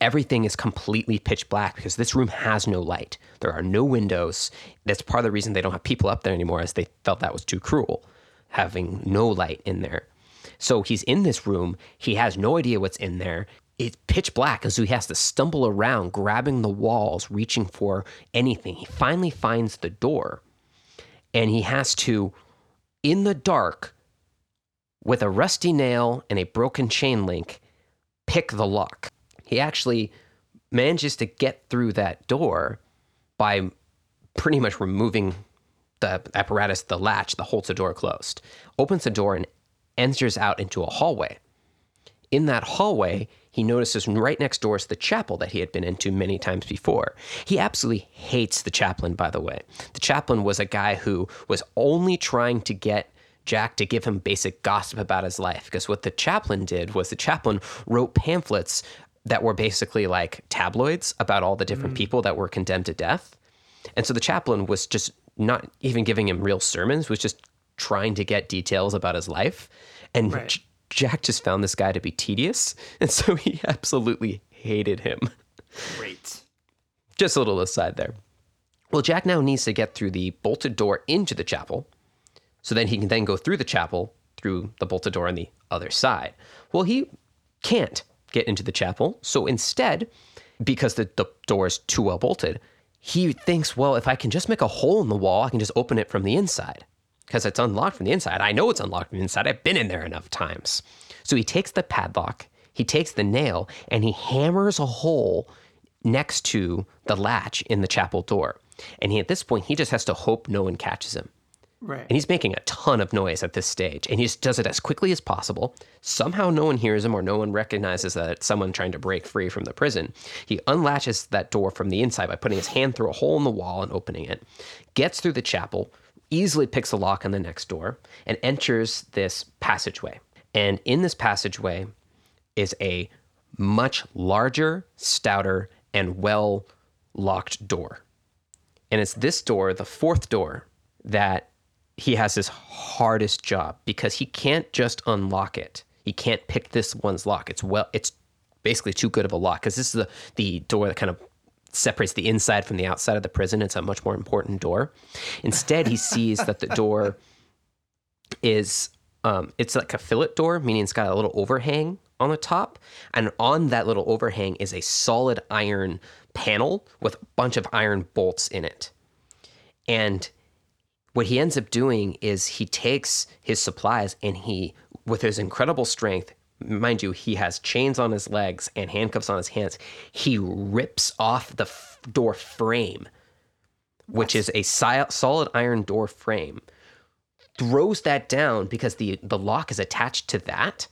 everything is completely pitch black because this room has no light. There are no windows. That's part of the reason they don't have people up there anymore, as they felt that was too cruel, having no light in there. So he's in this room. He has no idea what's in there. It's pitch black, and so he has to stumble around, grabbing the walls, reaching for anything. He finally finds the door, and he has to, in the dark, with a rusty nail and a broken chain link, pick the lock he actually manages to get through that door by pretty much removing the apparatus, the latch that holds the door closed, opens the door and enters out into a hallway. In that hallway, he notices right next door is the chapel that he had been into many times before. He absolutely hates the chaplain, by the way. The chaplain was a guy who was only trying to get Jack to give him basic gossip about his life because what the chaplain did was the chaplain wrote pamphlets that were basically like tabloids about all the different mm. people that were condemned to death. And so the chaplain was just not even giving him real sermons, was just trying to get details about his life. And right. J- Jack just found this guy to be tedious. And so he absolutely hated him. Great. Just a little aside there. Well, Jack now needs to get through the bolted door into the chapel. So then he can then go through the chapel through the bolted door on the other side. Well, he can't get into the chapel. So instead, because the, the door is too well bolted, he thinks, well, if I can just make a hole in the wall, I can just open it from the inside because it's unlocked from the inside. I know it's unlocked from the inside. I've been in there enough times. So he takes the padlock, he takes the nail, and he hammers a hole next to the latch in the chapel door. And he, at this point, he just has to hope no one catches him. Right. And he's making a ton of noise at this stage. And he just does it as quickly as possible. Somehow no one hears him or no one recognizes that it's someone trying to break free from the prison. He unlatches that door from the inside by putting his hand through a hole in the wall and opening it, gets through the chapel, easily picks a lock on the next door, and enters this passageway. And in this passageway is a much larger, stouter, and well locked door. And it's this door, the fourth door, that he has his hardest job because he can't just unlock it. He can't pick this one's lock. It's well, it's basically too good of a lock because this is the the door that kind of separates the inside from the outside of the prison. It's a much more important door. Instead, he sees that the door is um, it's like a fillet door, meaning it's got a little overhang on the top, and on that little overhang is a solid iron panel with a bunch of iron bolts in it. And what he ends up doing is he takes his supplies and he, with his incredible strength, mind you, he has chains on his legs and handcuffs on his hands. He rips off the f- door frame, which is a si- solid iron door frame, throws that down because the, the lock is attached to that.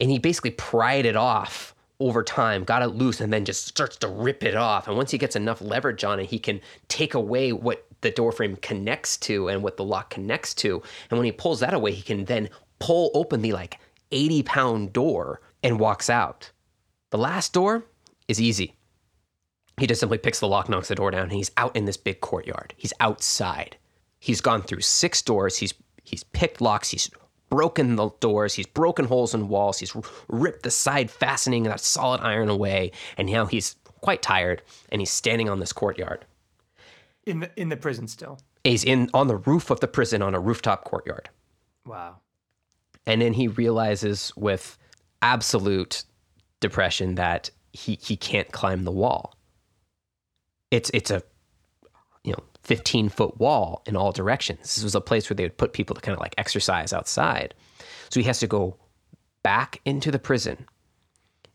And he basically pried it off over time, got it loose, and then just starts to rip it off. And once he gets enough leverage on it, he can take away what the door frame connects to and what the lock connects to. And when he pulls that away, he can then pull open the like 80 pound door and walks out. The last door is easy. He just simply picks the lock, knocks the door down, and he's out in this big courtyard. He's outside. He's gone through six doors. He's he's picked locks. He's broken the doors. He's broken holes in walls. He's ripped the side fastening that solid iron away, and now he's quite tired and he's standing on this courtyard. In the in the prison still. He's in on the roof of the prison on a rooftop courtyard. Wow. And then he realizes with absolute depression that he he can't climb the wall. It's it's a you know 15 foot wall in all directions. This was a place where they would put people to kind of like exercise outside. So he has to go back into the prison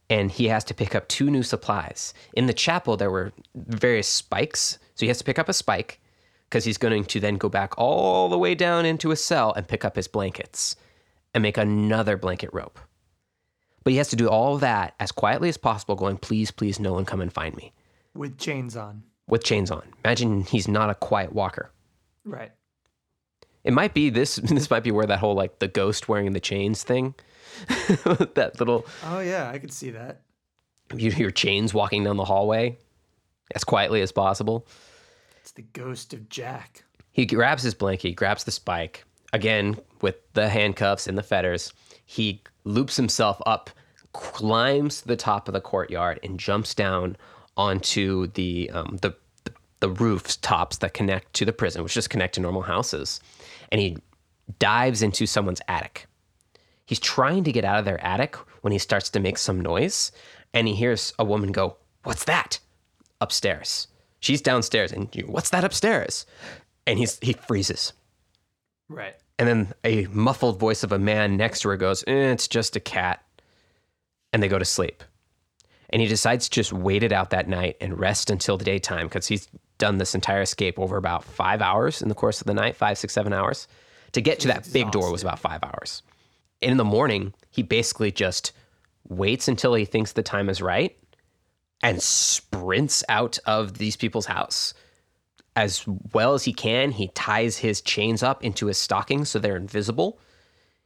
and he has to pick up two new supplies. In the chapel, there were various spikes. So he has to pick up a spike because he's going to then go back all the way down into a cell and pick up his blankets and make another blanket rope. But he has to do all of that as quietly as possible, going, please, please, no one come and find me With chains on. with chains on. Imagine he's not a quiet walker. Right. It might be this. This might be where that whole like the ghost wearing the chains thing, that little Oh yeah, I could see that. you hear chains walking down the hallway as quietly as possible. The ghost of Jack. He grabs his blanket, grabs the spike again with the handcuffs and the fetters. He loops himself up, climbs to the top of the courtyard, and jumps down onto the um, the the roofs tops that connect to the prison, which just connect to normal houses, and he dives into someone's attic. He's trying to get out of their attic when he starts to make some noise, and he hears a woman go, "What's that?" upstairs. She's downstairs, and you, "What's that upstairs?" And he's he freezes. Right. And then a muffled voice of a man next to her goes, eh, It's just a cat. And they go to sleep. And he decides to just wait it out that night and rest until the daytime because he's done this entire escape over about five hours in the course of the night five, six, seven hours. To get to that big door was about five hours. And in the morning, he basically just waits until he thinks the time is right and sprints out of these people's house as well as he can. He ties his chains up into his stockings so they're invisible.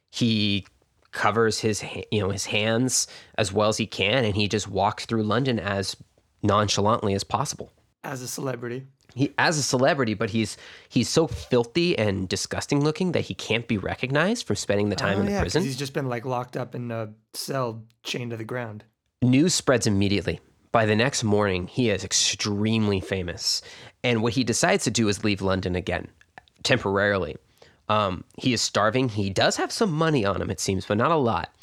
He covers his you know his hands as well as he can, and he just walks through London as nonchalantly as possible. As a celebrity. He as a celebrity, but he's he's so filthy and disgusting looking that he can't be recognized for spending the time oh, in the yeah, prison. He's just been like locked up in a cell chained to the ground. News spreads immediately. By the next morning, he is extremely famous. And what he decides to do is leave London again, temporarily. Um, he is starving. He does have some money on him, it seems, but not a lot.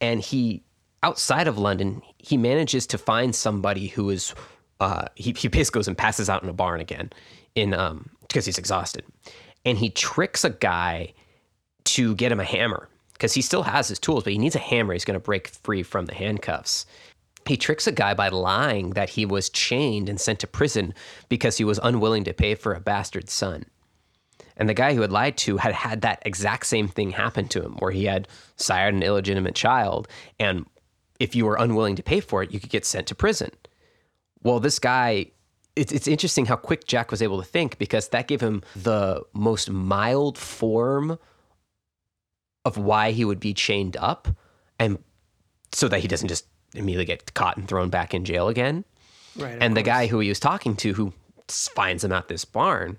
And he, outside of London, he manages to find somebody who is, uh, he, he basically goes and passes out in a barn again in, um, because he's exhausted. And he tricks a guy to get him a hammer because he still has his tools, but he needs a hammer. He's going to break free from the handcuffs. He tricks a guy by lying that he was chained and sent to prison because he was unwilling to pay for a bastard son. And the guy who had lied to had had that exact same thing happen to him, where he had sired an illegitimate child. And if you were unwilling to pay for it, you could get sent to prison. Well, this guy, it's, it's interesting how quick Jack was able to think because that gave him the most mild form of why he would be chained up and so that he doesn't just immediately get caught and thrown back in jail again. Right. And the course. guy who he was talking to, who finds him at this barn,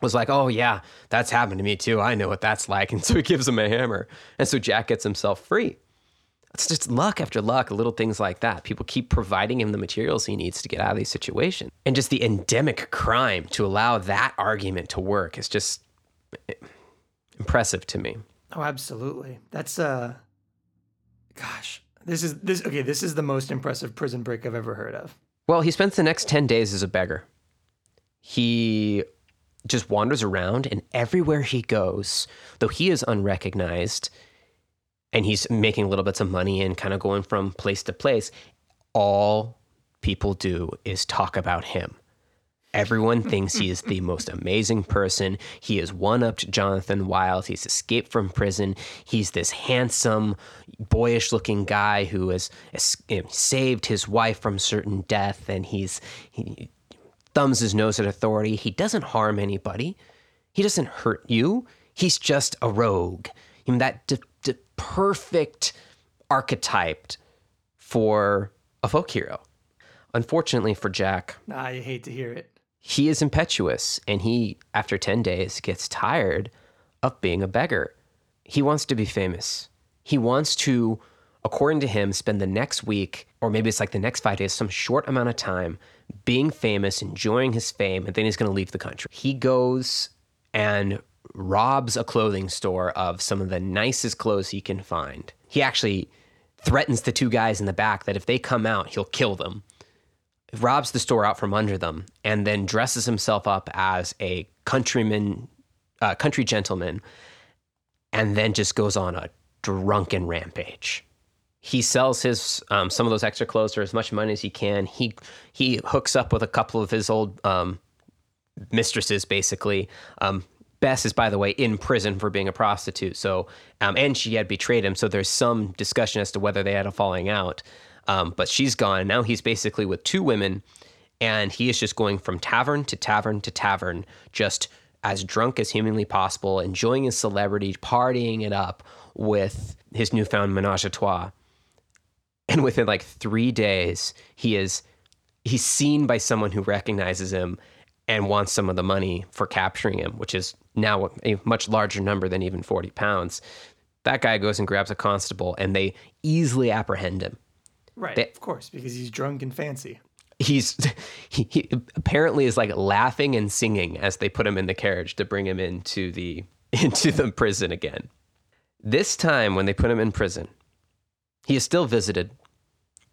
was like, "Oh yeah, that's happened to me too. I know what that's like." And so he gives him a hammer, and so Jack gets himself free. It's just luck after luck, little things like that. People keep providing him the materials he needs to get out of these situations, and just the endemic crime to allow that argument to work is just eh, impressive to me. Oh, absolutely. That's uh gosh. This is this okay, this is the most impressive prison break I've ever heard of. Well, he spends the next 10 days as a beggar. He just wanders around, and everywhere he goes, though he is unrecognized and he's making little bits of money and kind of going from place to place, all people do is talk about him. Everyone thinks he is the most amazing person. He has one upped Jonathan Wild. He's escaped from prison. He's this handsome, boyish looking guy who has saved his wife from certain death and he's he thumbs his nose at authority. He doesn't harm anybody. He doesn't hurt you. He's just a rogue. I mean, that d- d- perfect archetype for a folk hero. Unfortunately for Jack, I hate to hear it he is impetuous and he, after 10 days, gets tired of being a beggar. He wants to be famous. He wants to, according to him, spend the next week, or maybe it's like the next five days, some short amount of time being famous, enjoying his fame, and then he's going to leave the country. He goes and robs a clothing store of some of the nicest clothes he can find. He actually threatens the two guys in the back that if they come out, he'll kill them robs the store out from under them, and then dresses himself up as a countryman, uh, country gentleman, and then just goes on a drunken rampage. He sells his um, some of those extra clothes for as much money as he can. He he hooks up with a couple of his old um, mistresses, basically. Um, Bess is, by the way, in prison for being a prostitute. So, um, and she had betrayed him. So there's some discussion as to whether they had a falling out. Um, but she's gone. Now he's basically with two women, and he is just going from tavern to tavern to tavern, just as drunk as humanly possible, enjoying his celebrity, partying it up with his newfound menage a trois. And within like three days, he is he's seen by someone who recognizes him and wants some of the money for capturing him, which is now a much larger number than even 40 pounds. That guy goes and grabs a constable and they easily apprehend him. Right. They, of course, because he's drunk and fancy. He's he, he, apparently is like laughing and singing as they put him in the carriage to bring him into the into the prison again. This time when they put him in prison, he is still visited.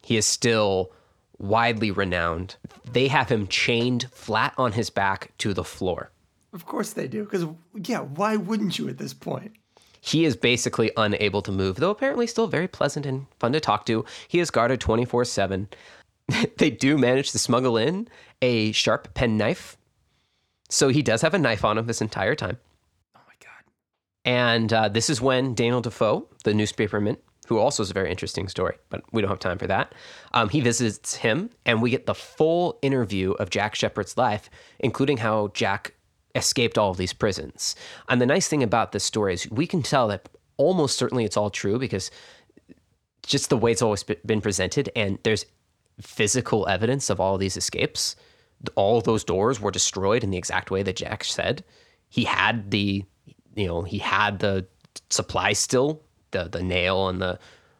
He is still widely renowned. They have him chained flat on his back to the floor. Of course they do, because yeah, why wouldn't you at this point? He is basically unable to move, though apparently still very pleasant and fun to talk to. He is guarded 24 7. they do manage to smuggle in a sharp penknife. So he does have a knife on him this entire time. Oh my God. And uh, this is when Daniel Defoe, the newspaperman, who also is a very interesting story, but we don't have time for that. Um, he visits him, and we get the full interview of Jack Sheppard's life, including how Jack escaped all of these prisons. And the nice thing about this story is we can tell that almost certainly it's all true because just the way it's always been presented, and there's physical evidence of all these escapes. All those doors were destroyed in the exact way that Jack said. He had the, you know, he had the supply still, the the nail and the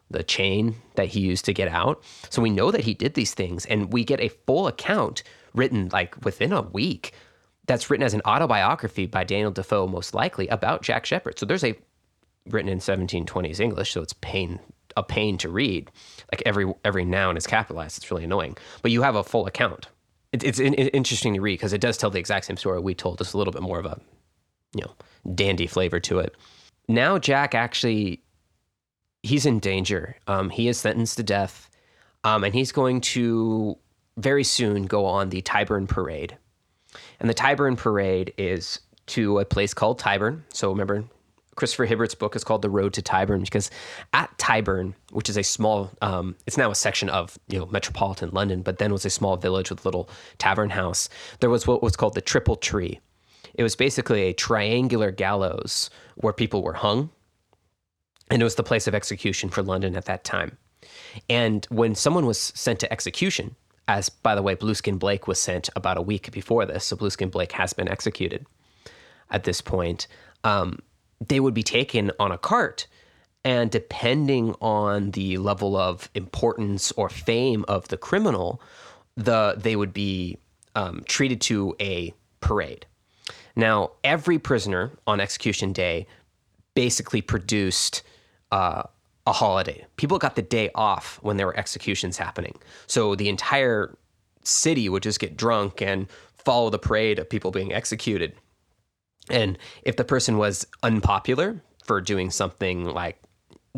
the chain that he used to get out. So we know that he did these things, and we get a full account written like within a week that's written as an autobiography by Daniel Defoe, most likely about Jack Sheppard. So there's a written in 1720s English, so it's pain a pain to read. Like every every noun is capitalized. It's really annoying, but you have a full account. It, it's in, interesting to read because it does tell the exact same story we told, just a little bit more of a you know dandy flavor to it. Now Jack actually he's in danger. Um, he is sentenced to death, um, and he's going to very soon go on the Tyburn Parade and the Tyburn Parade is to a place called Tyburn. So remember, Christopher Hibbert's book is called The Road to Tyburn because at Tyburn, which is a small, um, it's now a section of you know metropolitan London, but then was a small village with a little tavern house. There was what was called the Triple Tree. It was basically a triangular gallows where people were hung, and it was the place of execution for London at that time. And when someone was sent to execution, as by the way, Blueskin Blake was sent about a week before this, so Blueskin Blake has been executed at this point. Um, they would be taken on a cart, and depending on the level of importance or fame of the criminal, the they would be um, treated to a parade. Now, every prisoner on execution day basically produced uh, a holiday. People got the day off when there were executions happening. So the entire city would just get drunk and follow the parade of people being executed. And if the person was unpopular for doing something like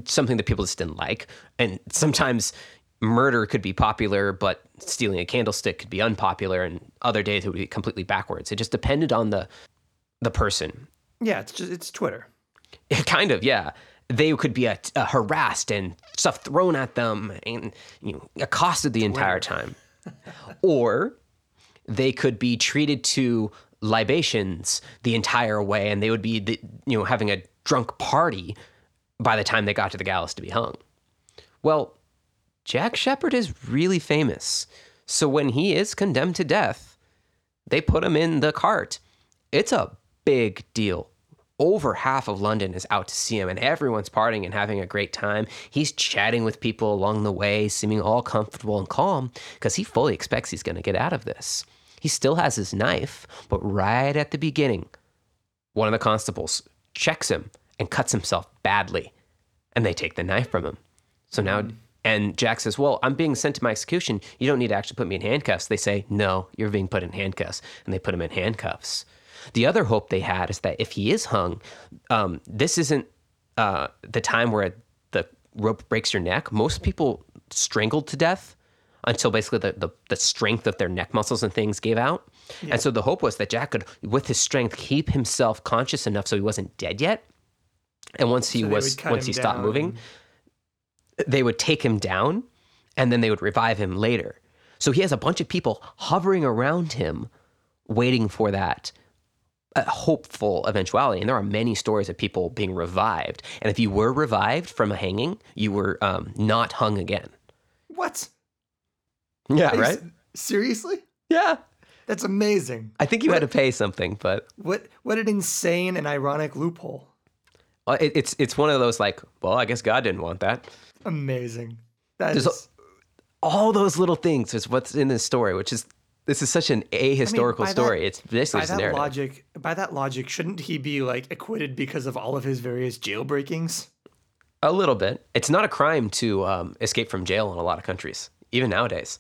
something that people just didn't like, and sometimes murder could be popular, but stealing a candlestick could be unpopular, and other days it would be completely backwards. It just depended on the the person. Yeah, it's just it's Twitter. kind of, yeah. They could be uh, uh, harassed and stuff thrown at them and you know, accosted the entire time, or they could be treated to libations the entire way, and they would be the, you know having a drunk party by the time they got to the gallows to be hung. Well, Jack Sheppard is really famous, so when he is condemned to death, they put him in the cart. It's a big deal. Over half of London is out to see him, and everyone's partying and having a great time. He's chatting with people along the way, seeming all comfortable and calm because he fully expects he's going to get out of this. He still has his knife, but right at the beginning, one of the constables checks him and cuts himself badly, and they take the knife from him. So now, mm. and Jack says, Well, I'm being sent to my execution. You don't need to actually put me in handcuffs. They say, No, you're being put in handcuffs. And they put him in handcuffs. The other hope they had is that if he is hung, um, this isn't uh, the time where the rope breaks your neck. Most people strangled to death until basically the, the, the strength of their neck muscles and things gave out. And so the hope was that Jack could, with his strength, keep himself conscious enough so he wasn't dead yet. And once he So was, once he stopped moving, they would take him down and then they would revive him later. So he has a bunch of people hovering around him, waiting for that uh, hopeful eventuality. And there are many stories of people being revived. And if you were revived from a hanging, you were um, not hung again. What? Yeah, Are right? Seriously? Yeah. That's amazing. I think you had to pay something, but What what an insane and ironic loophole. uh, it, it's it's one of those like, well, I guess God didn't want that. Amazing. That There's a- is All those little things is what's in this story, which is this is such an ahistorical by that- story. it's this by that narrative. logic by that logic, shouldn't he be like acquitted because of all of his various jailbreakings? A little bit. It's not a crime to um, escape from jail in a lot of countries, even nowadays.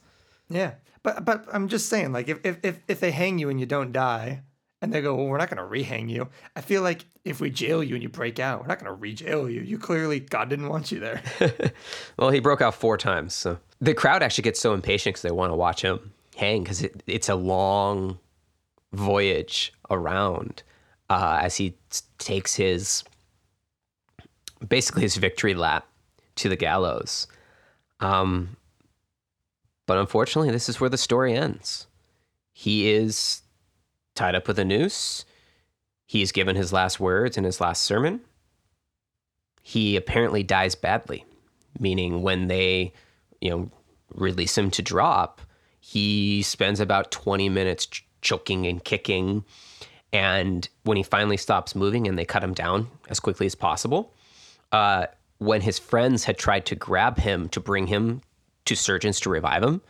Yeah. But but I'm just saying, like if if if, if they hang you and you don't die, and they go, Well, we're not gonna rehang you, I feel like if we jail you and you break out, we're not gonna re-jail you. You clearly God didn't want you there. Well, he broke out four times. So the crowd actually gets so impatient because they want to watch him hang because it, it's a long voyage around uh, as he takes his basically his victory lap to the gallows. Um, but unfortunately, this is where the story ends. He is tied up with a noose. He's given his last words in his last sermon. He apparently dies badly, meaning when they, you know, release him to drop, he spends about 20 minutes ch- choking and kicking. And when he finally stops moving and they cut him down as quickly as possible, uh, when his friends had tried to grab him to bring him to surgeons to revive him,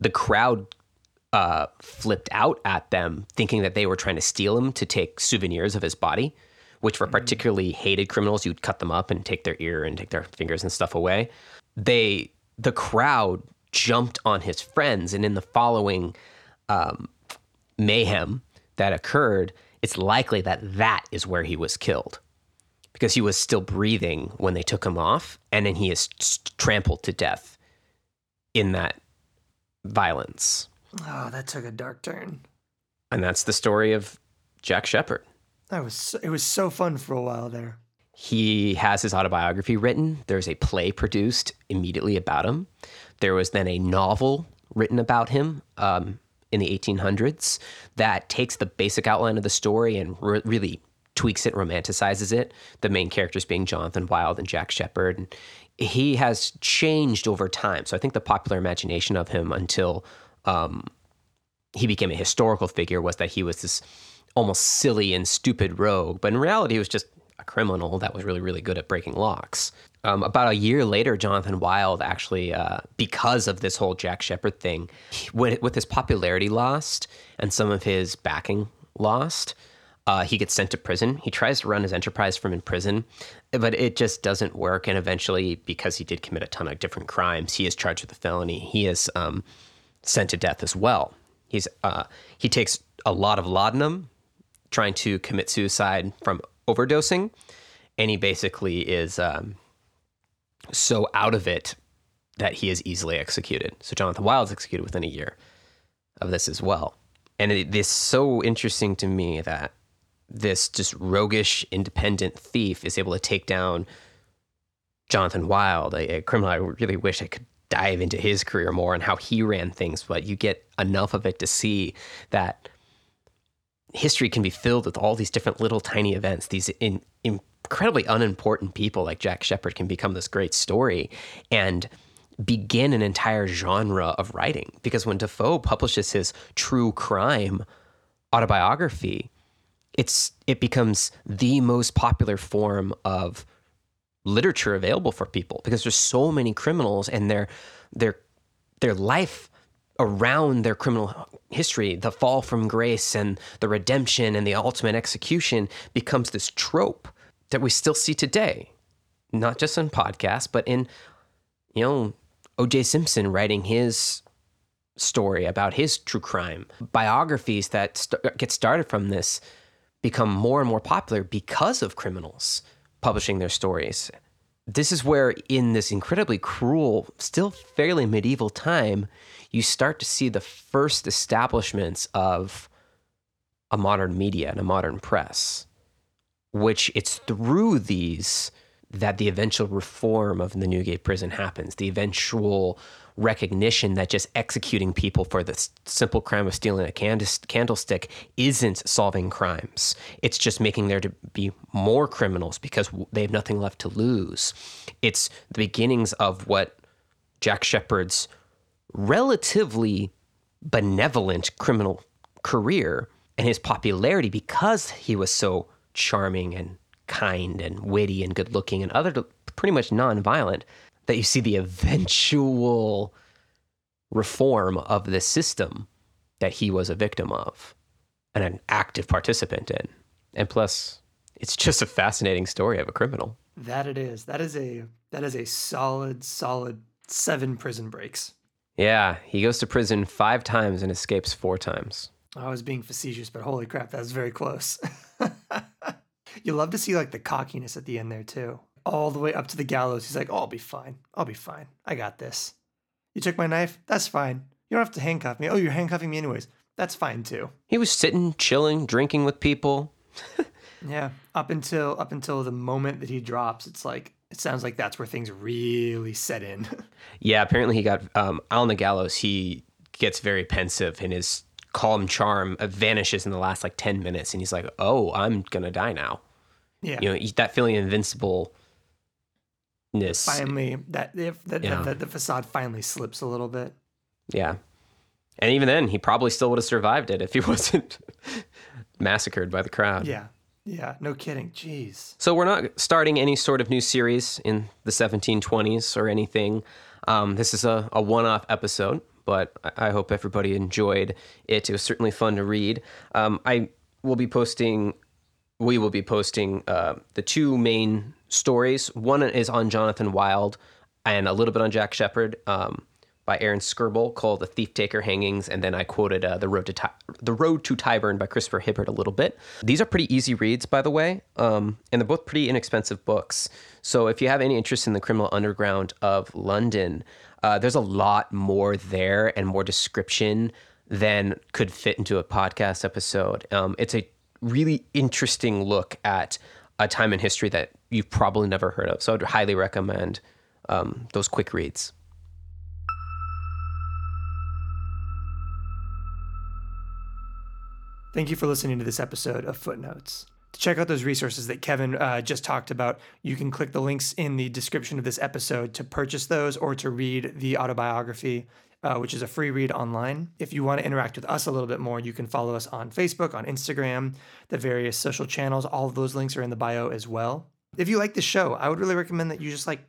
the crowd uh, flipped out at them, thinking that they were trying to steal him to take souvenirs of his body, which were particularly hated criminals. You'd cut them up and take their ear and take their fingers and stuff away. They, the crowd, jumped on his friends, and in the following um, mayhem that occurred, it's likely that that is where he was killed because he was still breathing when they took him off, and then he is trampled to death in that violence. oh, that took a dark turn. And that's the story of Jack Sheppard. That was so, it was so fun for a while there. He has his autobiography written. There's a play produced immediately about him. There was then a novel written about him um, in the 1800s that takes the basic outline of the story and re- really tweaks it, romanticizes it. The main characters being Jonathan Wild and Jack Sheppard. And he has changed over time. So I think the popular imagination of him until um, he became a historical figure was that he was this almost silly and stupid rogue, but in reality, he was just criminal that was really, really good at breaking locks. Um, about a year later, Jonathan Wild actually, uh, because of this whole Jack Sheppard thing, he- with, with his popularity lost and some of his backing lost, uh, he gets sent to prison. He tries to run his enterprise from in prison, but it just doesn't work. And eventually, because he did commit a ton of different crimes, he is charged with a felony. He is um, sent to death as well. He's uh, he takes a lot of laudanum trying to commit suicide from overdosing, and he basically is um, so out of it that he is easily executed. So Jonathan Wild's executed within a year of this as well. And it is so interesting to me that this just roguish, independent thief is able to take down Jonathan Wild, a, a, criminal. I really wish I could dive into his career more and how he ran things, but you get enough of it to see that history can be filled with all these different little tiny events. These in, incredibly unimportant people like Jack Sheppard can become this great story and begin an entire genre of writing. Because when Defoe publishes his true crime autobiography, it's it becomes the most popular form of literature available for people because there's so many criminals and their their their life around their criminal history, the fall from grace and the redemption and the ultimate execution becomes this trope that we still see today, not just in podcasts, but in, you know, O.J. Simpson writing his story about his true crime. Biographies that st- get started from this become more and more popular because of criminals publishing their stories. This is where, in this incredibly cruel, still fairly medieval time, you start to see the first establishments of a modern media and a modern press, which it's through these that the eventual reform of the Newgate prison happens, the eventual recognition that just executing people for the simple crime of stealing a candlestick isn't solving crimes. It's just making there to be more criminals because they have nothing left to lose. It's the beginnings of what Jack Sheppard's relatively benevolent criminal career and his popularity because he was so charming and kind and witty and good looking and other pretty much non-violent that you see the eventual reform of the system that he was a victim of and an active participant in. And plus, it's just a fascinating story of a criminal. That it is. That is a that is a solid solid 7 prison breaks. Yeah, he goes to prison five times and escapes four times. I was being facetious, but holy crap, that was very close. you love to see like the cockiness at the end there too. All the way up to the gallows. He's like, oh, I'll be fine. I'll be fine. I got this. You took my knife? That's fine. You don't have to handcuff me. Oh, you're handcuffing me anyways. That's fine too. He was sitting, chilling, drinking with people. yeah. Up until up until the moment that he drops, it's like it sounds like that's where things really set in. yeah, apparently he got um, on the gallows. He gets very pensive, and his calm charm vanishes in the last like ten minutes, and he's like, "Oh, I'm gonna die now." Yeah, you know that feeling of invincibleness. Finally, that if that, yeah. that the facade finally slips a little bit. Yeah, and even then, he probably still would have survived it if he wasn't massacred by the crowd. Yeah, yeah, no kidding. Jeez. So we're not starting any sort of new series in the 1720s or anything. Um, this is a, a one off episode, but I, I, hope everybody enjoyed it. It was certainly fun to read. Um, I will be posting, we will be posting uh, the two main stories. One is on Jonathan Wild and a little bit on Jack Sheppard. Um, by Aaron Skirboll called "The Thief Taker Hangings," and then I quoted uh, "The Road to Ty- The Road to Tyburn" by Christopher Hibbert a little bit. These are pretty easy reads, by the way, um, and they're both pretty inexpensive books. So if you have any interest in the criminal underground of London, uh, there's a lot more there and more description than could fit into a podcast episode. Um, it's a really interesting look at a time in history that you've probably never heard of. So I'd highly recommend um, those quick reads. Thank you for listening to this episode of Footnotes. To check out those resources that Kevin uh, just talked about, you can click the links in the description of this episode to purchase those or to read the autobiography, uh, which is a free read online. If you want to interact with us a little bit more, you can follow us on Facebook, on Instagram, the various social channels. All of those links are in the bio as well. If you like the show, I would really recommend that you just like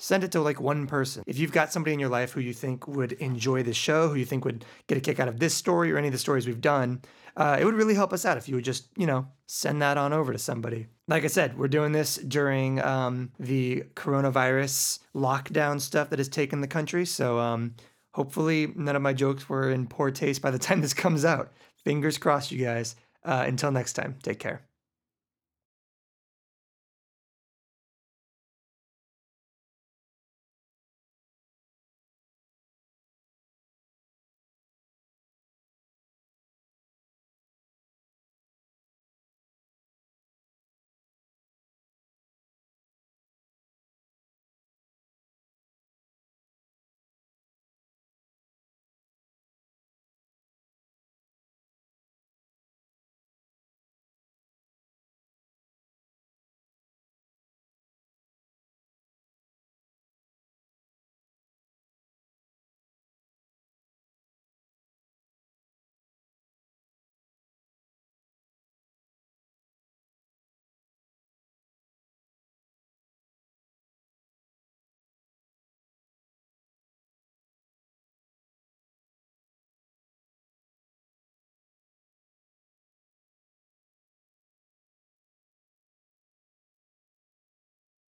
send it to like one person. If you've got somebody in your life who you think would enjoy the show, who you think would get a kick out of this story or any of the stories we've done, uh, it would really help us out if you would just, you know, send that on over to somebody. Like I said, we're doing this during um, the coronavirus lockdown stuff that has taken the country. So um, hopefully, none of my jokes were in poor taste by the time this comes out. Fingers crossed, you guys. Uh, until next time, take care.